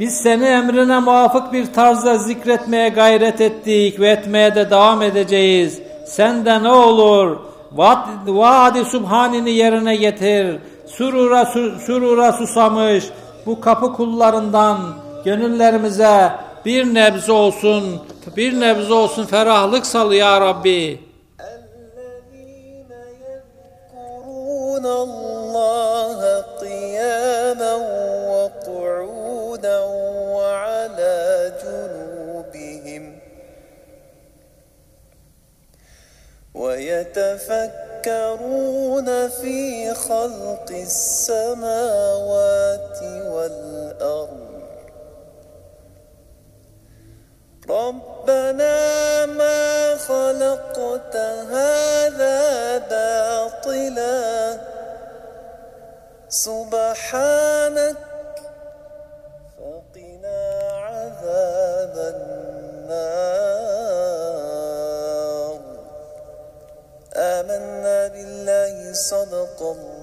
Biz seni emrine muvafık bir tarzda zikretmeye gayret ettik ve etmeye de devam edeceğiz. Sen de ne olur vaadi subhanini yerine getir. Surura, surura susamış bu kapı kullarından gönüllerimize bir nebze olsun, bir nebze olsun ferahlık sal ya Rabbi. خلق السماوات والأرض. ربنا ما خلقت هذا باطلا. سبحانك فقنا عذاب النار. آمنا بالله صدق الله.